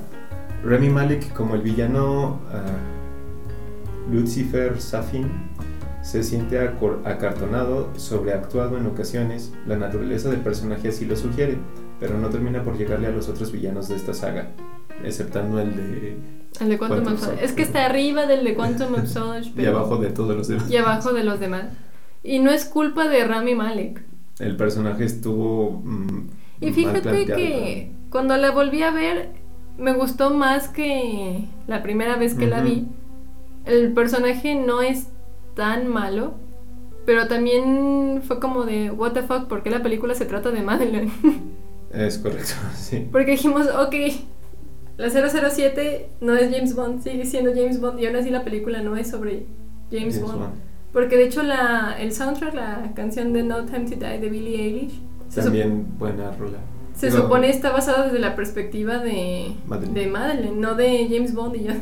Remy Malek como el villano ah, Lucifer Safin se siente acartonado, sobreactuado en ocasiones, la naturaleza del personaje así lo sugiere, pero no termina por llegarle a los otros villanos de esta saga, exceptando el de...
El de Quantum, of Es que está arriba del de Quantum of *laughs* Solace,
Y abajo de todos los demás.
Y abajo de los demás. Y no es culpa de Rami Malek.
El personaje estuvo... Mm,
y fíjate que cuando la volví a ver, me gustó más que la primera vez que la vi. El personaje no es tan malo, pero también fue como de, what the fuck, ¿por qué la película se trata de Madeleine? *laughs*
Es correcto, *laughs* sí.
Porque dijimos, ok, la 007 no es James Bond, sigue siendo James Bond y aún así la película no es sobre James, Bond. Porque de hecho la, el soundtrack, la canción de No Time to Die de Billie Eilish.
También buena rola.
Se supone está basada desde la perspectiva de Madeleine. de Madeleine, no de James Bond y yo.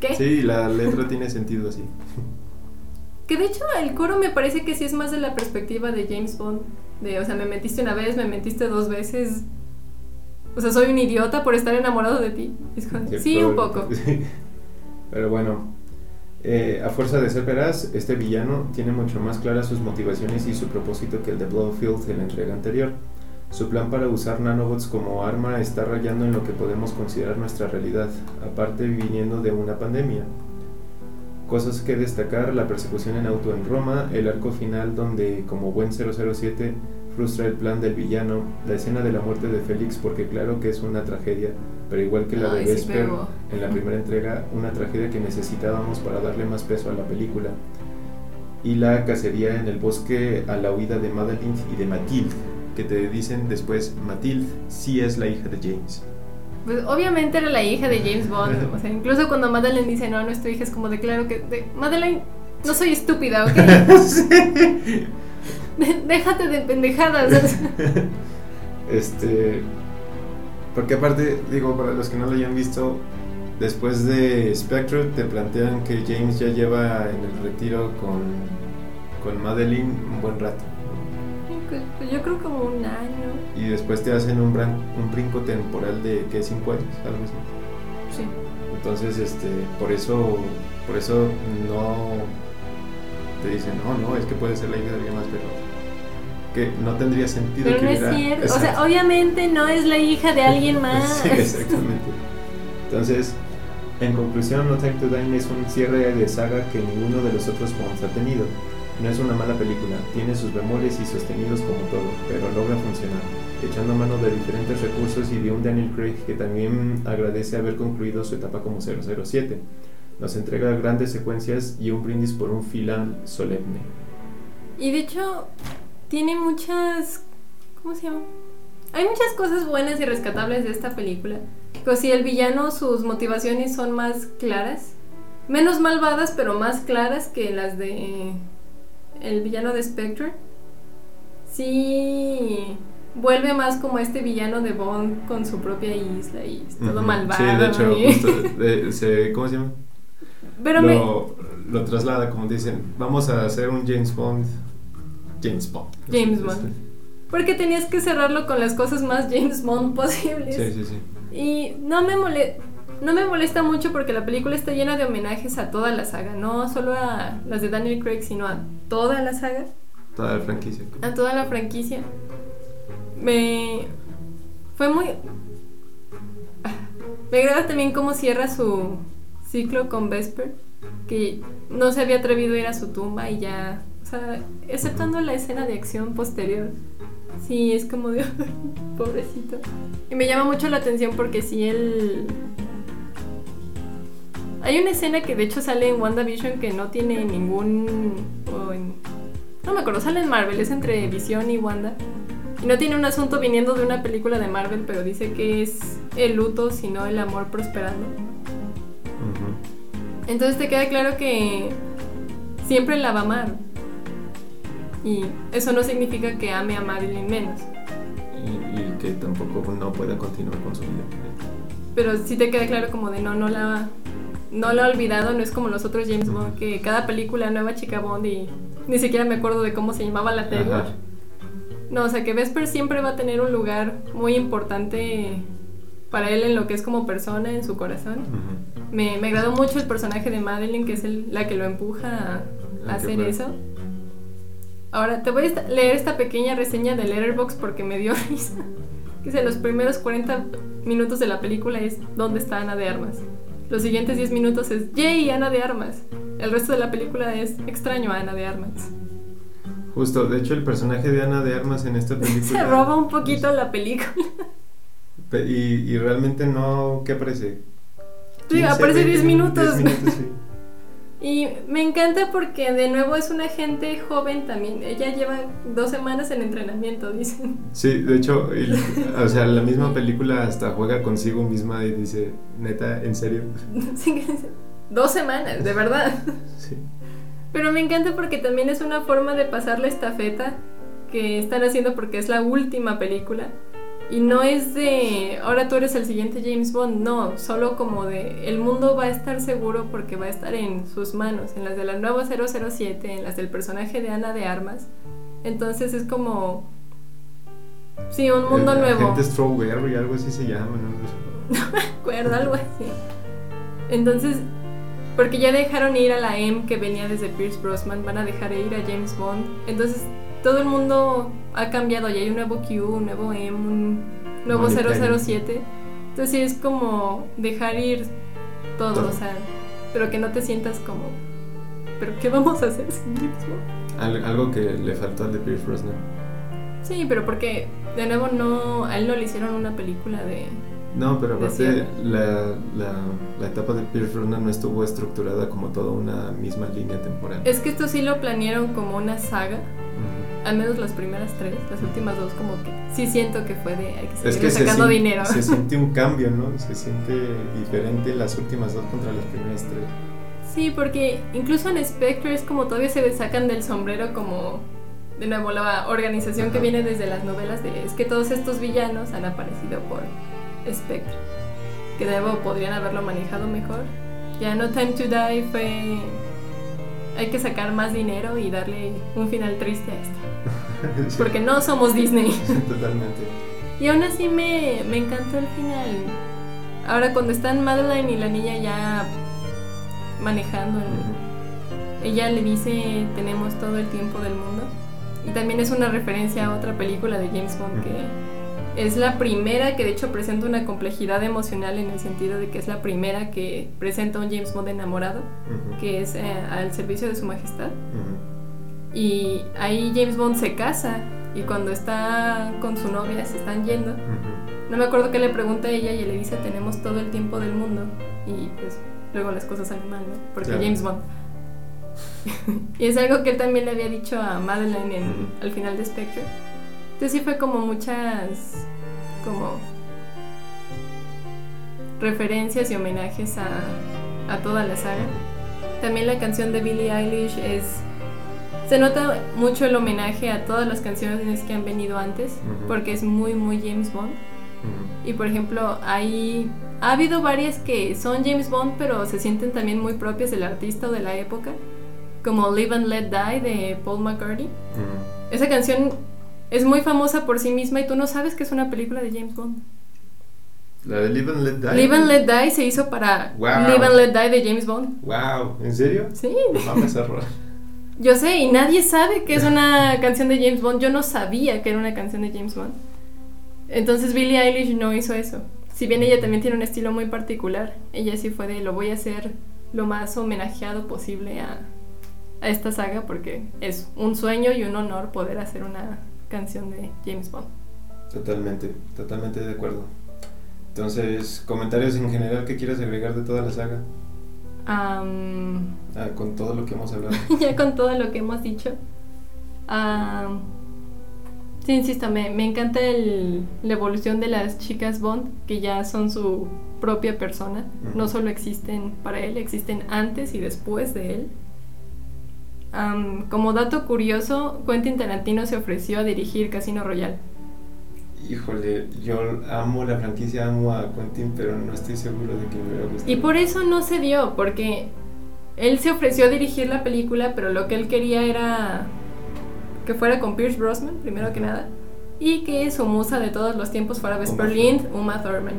¿Qué?
Sí, la letra tiene sentido así. *laughs*
Que de hecho el coro me parece que sí es más de la perspectiva de James Bond. De, o sea, me metiste una vez, me metiste dos veces. O sea, soy un idiota por estar enamorado de ti. sí, un poco. *laughs*
Pero bueno, eh, a fuerza de ser veraz, este villano tiene mucho más claras sus motivaciones y su propósito que el de Blowfield en la entrega anterior. Su plan para usar nanobots como arma está rayando en lo que podemos considerar nuestra realidad, aparte viniendo de una pandemia. Cosas que destacar, la persecución en auto en Roma, el arco final donde, como buen 007, frustra el plan del villano, la escena de la muerte de Félix porque claro que es una tragedia, pero igual que la de Vesper en la primera entrega, una tragedia que necesitábamos para darle más peso a la película. Y la cacería en el bosque a la huida de Madeline y de Mathilde, que te dicen después, Mathilde sí es la hija de James.
Pues obviamente era la hija de James Bond. O sea, incluso cuando Madeleine dice, no, no es tu hija, es como de claro que. De, Madeleine, no soy estúpida, ¿ok? *laughs* *laughs* déjate de pendejadas. *laughs*
este. Porque aparte, digo, para los que no lo hayan visto, después de Spectre te plantean que James ya lleva en el retiro con, con Madeline un buen rato.
Yo creo como un año.
Y después te hacen un, un brinco temporal de, ¿qué? ¿Cinco años? Algo así.
Sí.
Entonces, este, por eso, por eso no te dicen, no, no, es que puede ser la hija de alguien más, pero que no tendría sentido
pero no es cierto, o sea, obviamente no es la hija de alguien *laughs* más.
sí, *laughs* exactamente. Entonces, en conclusión, No Time to Die es un cierre de saga que ninguno de los otros Bonds ha tenido. No es una mala película, tiene sus bemoles y sostenidos como todo, pero logra funcionar, echando mano de diferentes recursos y de un Daniel Craig que también agradece haber concluido su etapa como 007. Nos entrega grandes secuencias y un brindis por un final solemne.
Y de hecho, tiene muchas... ¿Cómo se llama? Hay muchas cosas buenas y rescatables de esta película. Pues si el villano, sus motivaciones son más claras. Menos malvadas, pero más claras que las de el villano de Spectre, sí vuelve más como este villano de Bond con su propia isla y todo malvado.
Sí, de hecho, se, ¿cómo se llama? Pero lo, lo traslada, como dicen, vamos a hacer un James Bond. James Bond.
James Bond. Porque tenías que cerrarlo con las cosas más *laughs* James Bond posibles.
Sí, sí, sí.
Y no me molesta no me molesta mucho porque la película está llena de homenajes a toda la saga, no solo a las de Daniel Craig, sino a toda la saga.
Toda la franquicia.
A toda la franquicia. Me. Fue muy. Me agrada también cómo cierra su ciclo con Vesper, que no se había atrevido a ir a su tumba y ya. O sea, exceptando la escena de acción posterior. Sí, es como de. *laughs* pobrecito. Y me llama mucho la atención porque si él hay una escena que de hecho sale en WandaVision que no tiene ningún. no me acuerdo, sale en Marvel, es entre Vision y Wanda. Y no tiene un asunto viniendo de una película de Marvel, pero dice que es el luto, sino el amor prosperando. Entonces te queda claro que siempre la va a amar. Y eso no significa que ame a Marilyn menos.
Y, y, que tampoco no pueda continuar con su vida.
Pero sí te queda claro como de no, no la, no lo he olvidado, no es como los otros James Bond, que cada película nueva chica Bond y ni siquiera me acuerdo de cómo se llamaba la anterior. No, o sea que Vesper siempre va a tener un lugar muy importante para él en lo que es como persona, en su corazón. me, me, agradó mucho el personaje de Madeline, que es el, la que lo empuja a, hacer eso. Ahora, te voy a leer esta pequeña reseña de Letterbox porque me dio *laughs* risa. Que dice, los primeros 40 minutos de la película es ¿Dónde está Ana de Armas? Los siguientes 10 minutos es ¡Yay, Ana de Armas! El resto de la película es extraño a Ana de Armas.
Justo, de hecho el personaje de Ana de Armas en esta *laughs* película...
Se roba un poquito la película.
Y, y realmente no... ¿Qué aparece?
Sí, aparece 10 minutos. 10 minutos sí. Y me encanta porque de nuevo es una gente joven también. Ella lleva dos semanas en entrenamiento, dicen.
Sí, de hecho, *laughs* o sea, la misma película hasta juega consigo misma y dice, neta, ¿en serio? *laughs*
Sí, dos semanas, de verdad. *laughs* Sí. Pero me encanta porque también es una forma de pasar la estafeta que están haciendo porque es la última película. Y no es de, ahora tú eres el siguiente James Bond, no, solo como de, el mundo va a estar seguro porque va a estar en sus manos, en las de la nueva 007, en las del personaje de Ana de Armas. Entonces es como, sí, un mundo el nuevo.
Agente Strawberry, algo así se llama, ¿no?
no *laughs* me acuerdo, algo así. Entonces, porque ya dejaron ir a la M que venía desde Pierce Brosnan, van a dejar ir a James Bond. Entonces todo el mundo ha cambiado, ya hay un nuevo Q, un nuevo M, un nuevo 007. Entonces sí es como dejar ir todo, o sea, pero que no te sientas como, ¿pero qué vamos a hacer
Algo que le faltó al de Pierce Brosnan.
Sí, pero porque de nuevo no, a él no le hicieron una película de...
No, pero aparte la, la, la, etapa de Pierce Brosnan no estuvo estructurada como toda una misma línea temporal.
Es que esto sí lo planearon como una saga al menos las primeras tres, las últimas dos como que sí siento que fue de hay que seguir sacando dinero.
Se *laughs* siente un cambio, ¿no? Se siente diferente las últimas dos contra las primeras tres.
Sí, porque incluso en Spectre es como todavía se sacan del sombrero como de nuevo la organización que viene desde las novelas de es que todos estos villanos han aparecido por Spectre. Que de nuevo podrían haberlo manejado mejor. Ya No Time to Die fue hay que sacar más dinero y darle un final triste a esto. *laughs* Porque no somos Disney.
Totalmente.
Y aún así me, me encantó el final. Ahora cuando están Madeline y la niña ya manejando, ella le dice tenemos todo el tiempo del mundo. Y también es una referencia a otra película de James Bond que es la primera que de hecho presenta una complejidad emocional en el sentido de que es la primera que presenta un James Bond enamorado, que es eh, al servicio de su majestad. Y ahí James Bond se casa y cuando está con su novia se están yendo. No me acuerdo qué le pregunta a ella y le dice tenemos todo el tiempo del mundo. Y pues luego las cosas salen mal, ¿no? Porque James Bond. *laughs* y es algo que él también le había dicho a Madeleine al final de Spectre entonces sí fue como muchas como referencias y homenajes a, toda la saga. También la canción de Billie Eilish es se nota mucho el homenaje a todas las canciones que han venido antes, porque es muy, muy James Bond. Y por ejemplo, hay, ha habido varias que son James Bond, pero se sienten también muy propias del artista o de la época, como Live and Let Die de Paul McCartney. Esa canción es muy famosa por sí misma y tú no sabes que es una película de James Bond.
La de Live and Let Die.
Live and Let Die se hizo para Live and Let Die de James Bond.
Wow, ¿en serio?
Sí.
Mames error. *laughs*
Yo sé, y nadie sabe que es *laughs* una canción de James Bond. Yo no sabía que era una canción de James Bond. Entonces Billie Eilish no hizo eso. Si bien ella también tiene un estilo muy particular, ella sí fue de lo voy a hacer lo más homenajeado posible a, a esta saga porque es un sueño y un honor poder hacer una canción de James Bond.
Totalmente, totalmente de acuerdo. Entonces, comentarios en general que quieras agregar de toda la saga. ah, con todo lo que hemos hablado. *laughs*
ya con todo lo que hemos dicho. sí, insisto, me, me encanta el, la evolución de las chicas Bond, que ya son su propia persona. No solo existen para él, existen antes y después de él como dato curioso, Quentin Tarantino se ofreció a dirigir Casino Royale.
Híjole, yo amo la franquicia, amo a Quentin, pero no estoy seguro de que me hubiera gustado.
Y por eso no se dio, porque él se ofreció a dirigir la película, pero lo que él quería era que fuera con Pierce Brosnan, primero que nada, y que su musa de todos los tiempos fuera Vesper Lind, Uma Thurman.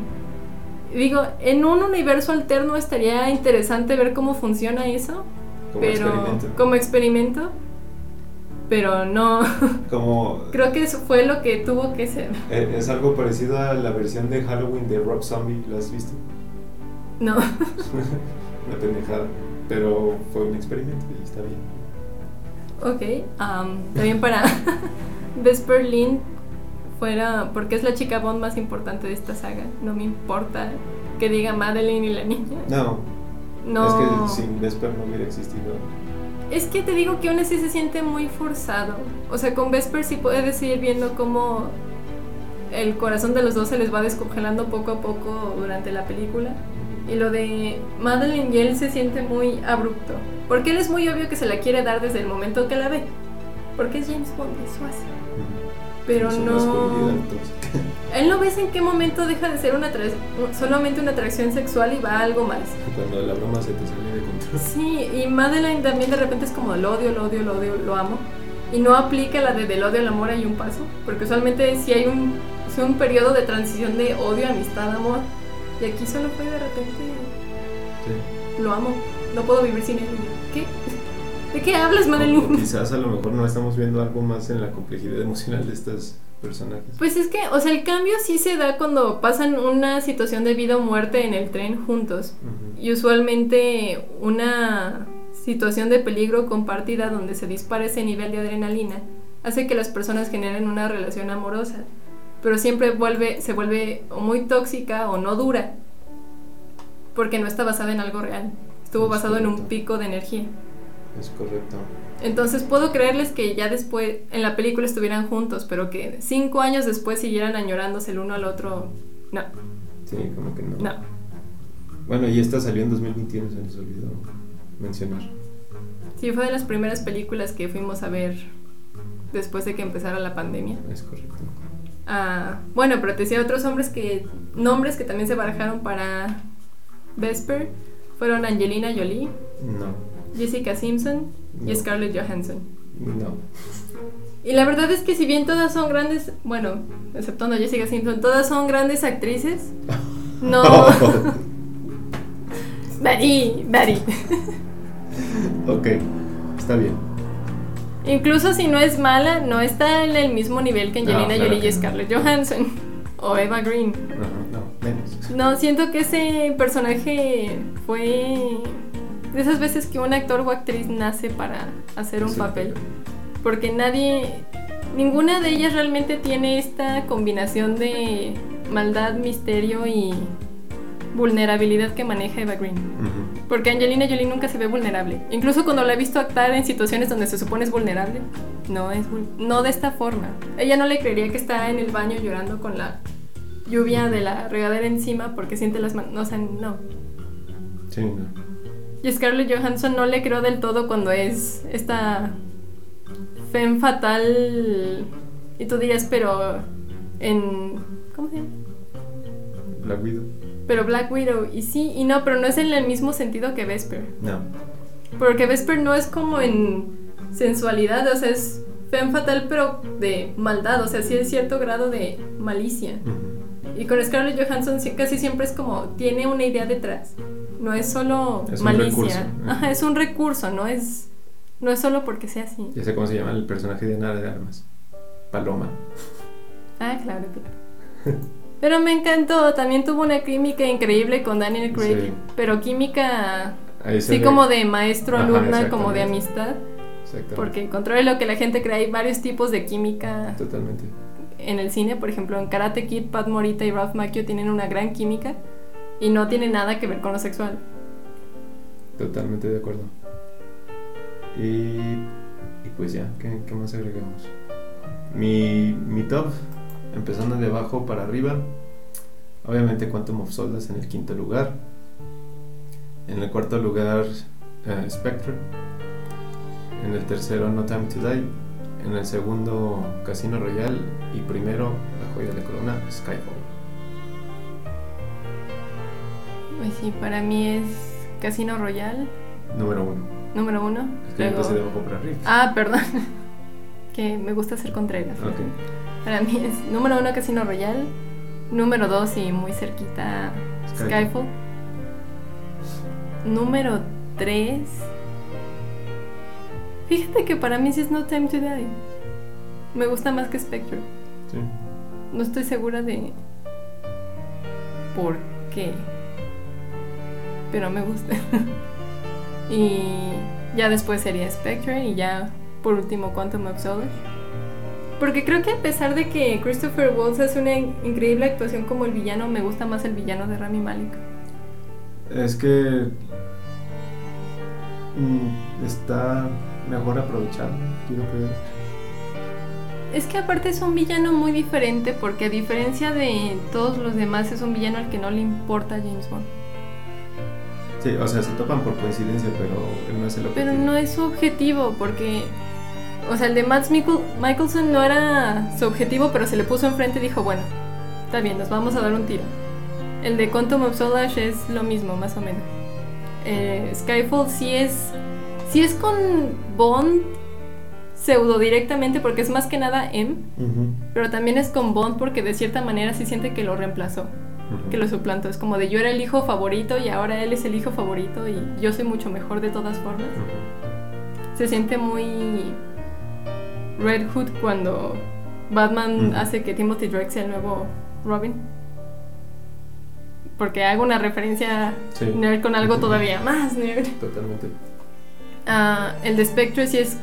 Digo, en un universo alterno estaría interesante ver cómo funciona eso.
Como
pero
experimento.
como experimento. Pero no.
Como *laughs*
Creo que eso fue lo que tuvo que ser. *laughs*
eh, es algo parecido a la versión de Halloween de Rob Zombie, ¿lo has visto?
No. *laughs*
Una pendejada. Pero fue un experimento y está bien.
Ok. am, también para Vesper Lynn fuera. Porque es la chica Bond más importante de esta saga. No me importa que diga Madeline y la niña.
No,
No.
es que sin Vesper no hubiera existido.
Es que te digo que aún así se siente muy forzado. O sea, con Vesper sí puedes ir viendo cómo el corazón de los dos se les va descongelando poco a poco durante la película. Y lo de Madeline y él se siente muy abrupto. Porque él es muy obvio que se la quiere dar desde el momento que la ve. Porque es James Bond, eso hace. Pero no... Él no ves en qué momento deja de ser una solamente una atracción sexual y va a algo más.
Cuando la broma se te sale de control.
Sí, y Madeline también de repente es como lo odio, lo odio, lo odio, lo amo. Y no aplica la de del odio al amor hay un paso. Porque usualmente si hay un, sí un periodo de transición de odio, amistad, amor. Y aquí solo fue de repente
Sí.
lo amo. No puedo vivir sin él. ¿Qué? ¿De qué hablas,
O
Madeline?
quizás a lo mejor no estamos viendo algo más en la complejidad emocional de estos personajes.
Pues es que, o sea, el cambio sí se da cuando pasan una situación de vida o muerte en el tren juntos. Y usualmente una situación de peligro compartida donde se dispara ese nivel de adrenalina hace que las personas generen una relación amorosa, pero siempre vuelve, se vuelve o muy tóxica o no dura, porque no está basada en algo real, estuvo
Es
basado en un pico de energía.
Es correcto.
Entonces puedo creerles que ya después en la película estuvieran juntos, pero que cinco años después siguieran añorándose el uno al otro, no,
Sí, como que no.
no.
Bueno, y esta salió en 2021, se nos olvidó mencionar.
Sí, fue de las primeras películas que fuimos a ver después de que empezara la pandemia.
Es correcto.
Ah, bueno, pero te decía otros hombres que nombres que también se barajaron para Vesper fueron Angelina Jolie,
No,
Jessica Simpson y
No.
Scarlett Johansson.
no.
Y la verdad es que si bien todas son grandes, bueno, exceptuando a Jessica Simpson, todas son grandes actrices. *laughs* No, *laughs* Daddy, Daddy.
ok, está bien.
Incluso si no es mala, no está en el mismo nivel que
No,
Angelina
claro
Jolie
que
y
no.
Scarlett Johansson *laughs* o Eva Green.
No, no, menos.
No, siento que ese personaje fue de esas veces que un actor o actriz nace para hacer un
Sí.
papel. Porque nadie, ninguna de ellas realmente tiene esta combinación de maldad, misterio y vulnerabilidad que maneja Eva Green. Porque Angelina Jolie nunca se ve vulnerable. Incluso cuando la he visto actuar en situaciones donde se supone es vulnerable, no es no de esta forma. Ella no le creería que está en el baño llorando con la lluvia de la regadera encima porque siente las manos, o sea, no.
Sí, no.
Y Scarlett Johansson no le creo del todo cuando es esta femme fatal y tú dirías, pero en ¿cómo se llama?
Black Widow.
Pero Black Widow y sí y no, pero no es en el mismo sentido que Vesper.
No.
Porque Vesper no es como en sensualidad, o sea, es femme fatal, pero de maldad, o sea, sí es cierto grado de malicia. Y con Scarlett Johansson casi siempre es como, tiene una idea detrás. No es solo
Es
malicia. *laughs* Ajá, es un recurso, no es, no es solo porque sea así.
Ya sé cómo se llama el personaje de Ana de Armas. Paloma.
Ah, claro, claro. Pero me encantó, también tuvo una química increíble con Daniel Craig,
Sí.
pero química sí como de maestro alumna, como de amistad. Porque contrario a lo que la gente cree, hay varios tipos de química
Totalmente.
en el cine. Por ejemplo, en Karate Kid, Pat Morita y Ralph Macchio tienen una gran química y no tiene nada que ver con lo sexual.
Totalmente de acuerdo. Y, pues ya, ¿qué, más agregamos? Mi, top, empezando de abajo para arriba. Obviamente Quantum of Solace en el quinto lugar. En el cuarto lugar, eh, Spectre. En el tercero, No Time to Die. En el segundo, Casino Royale. Y primero, La Joya de la Corona, Skyfall.
Pues sí, para mí es Casino Royale,
Número uno.
número uno.
Es que yo
Luego-
empecé de abajo para arriba.
Ah, perdón. *laughs* que me gusta hacer Contreras.
Ok.
Para mí es número uno Casino Royale, número dos y muy cerquita Skyfall. Número 3. Fíjate que para mí sí es No Time to Die. Me gusta más que Spectre.
Sí.
No estoy segura de por qué. Pero me gusta. *laughs* y ya después sería Spectre y ya por último Quantum of Solace. Porque creo que a pesar de que Christopher Waltz hace una in- increíble actuación como el villano, me gusta más el villano de Rami Malek.
Es que mm, está mejor aprovechado, quiero creer.
Es que aparte es un villano muy diferente porque a diferencia de todos los demás es un villano al que no le importa James Bond.
Sí, o sea, se topan por coincidencia, pero él no es el objetivo.
Pero no es su objetivo porque... O sea, el de Mads Mikkel- Mikkelsen no era su objetivo, pero se le puso enfrente y dijo, bueno, está bien, nos vamos a dar un tiro. El de Quantum of Solace es lo mismo, más o menos. Eh, Skyfall sí es... Sí es con Bond pseudo directamente porque es más que nada M, pero también es con Bond porque de cierta manera sí siente que lo reemplazó. Que lo suplantó. Es como de yo era el hijo favorito y ahora él es el hijo favorito y yo soy mucho mejor de todas formas. Se siente muy Red Hood cuando Batman
Ujú.
hace que Timothy Drake sea el nuevo Robin. Porque hago una referencia
Sí.
nerd con algo todavía más nerd.
Totalmente.
Ah, el de Spectre sí es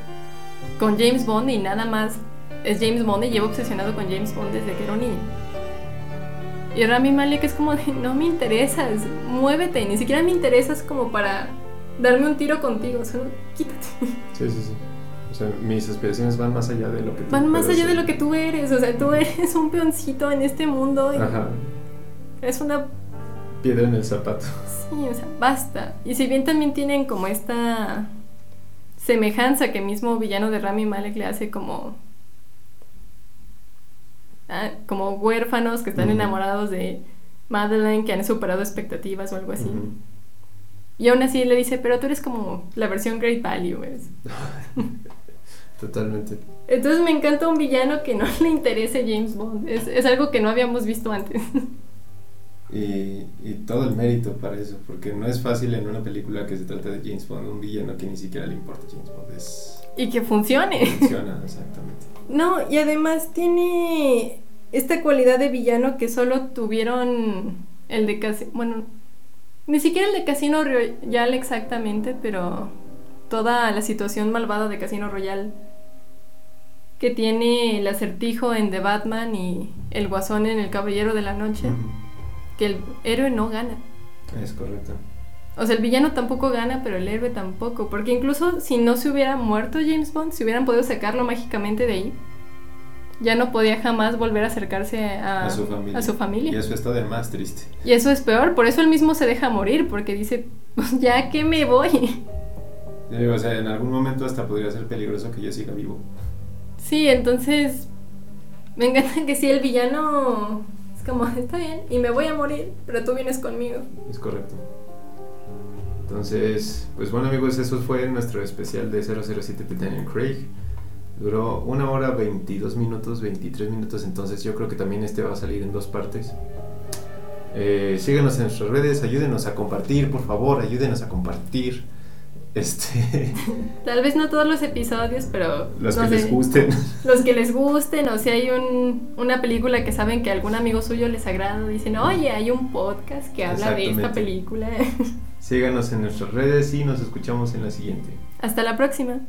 con James Bond y nada más es James Bond y llevo obsesionado con James Bond desde que era un niño. Y Rami Malek es como de, *laughs* no me interesas, muévete, ni siquiera me interesas como para darme un tiro contigo, solo quítate.
Sí, sí, sí. O sea, mis aspiraciones van más allá de lo que tú
Van más allá de lo que tú eres, o sea, tú eres un peoncito en este mundo y
Ajá.
es una...
Piedra en el zapato.
Sí, o sea, basta. Y si bien también tienen como esta semejanza que mismo villano de Rami Malek le hace como... ah, como huérfanos que están
Ujú.
enamorados de Madeleine, que han superado expectativas o algo así.
Ujú.
Y aún así le dice, pero tú eres como la versión Great Value, ¿ves? *laughs*
Totalmente.
Entonces me encanta un villano que no le interese James Bond. Es, es algo que no habíamos visto antes. *laughs*
Y, y todo el mérito para eso, porque no es fácil en una película que se trata de James Bond, un villano que ni siquiera le importa James Bond. Es,
y que funcione.
funciona, exactamente.
No, y además tiene esta cualidad de villano que solo tuvieron el de Casino. Bueno, ni siquiera el de Casino Royale exactamente, pero toda la situación malvada de Casino Royale que tiene el acertijo en The Batman y el guasón en El Caballero de la Noche, que el héroe no gana.
Es correcto.
O sea, el villano tampoco gana, pero el héroe tampoco. Porque incluso si no se hubiera muerto James Bond, si hubieran podido sacarlo mágicamente de ahí, ya no podía jamás volver a acercarse a,
A su familia.
a su familia.
Y eso está de más triste.
Y eso es peor, por eso él mismo se deja morir, porque dice, pues ya que me voy. *laughs*
Digo, o sea, en algún momento hasta podría ser peligroso que yo siga vivo.
Sí, entonces me encanta que si el villano es como, está bien, y me voy a morir, pero tú vienes conmigo.
Es correcto. Entonces, pues bueno amigos, eso fue nuestro especial de 007 Titanium Craig. Duró una hora 22 minutos, 23 minutos, entonces yo creo que también este va a salir en dos partes. Eh, síganos en nuestras redes, ayúdenos a compartir, por favor, ayúdenos a compartir. Este, *laughs*
Tal vez no todos los episodios, pero
los
no
que
sé,
les gusten.
los que les gusten, o si hay un, una película que saben que a algún amigo suyo les agrada, dicen, oye, hay un podcast que habla de esta película. *laughs*
Síganos en nuestras redes y nos escuchamos en la siguiente.
Hasta la próxima.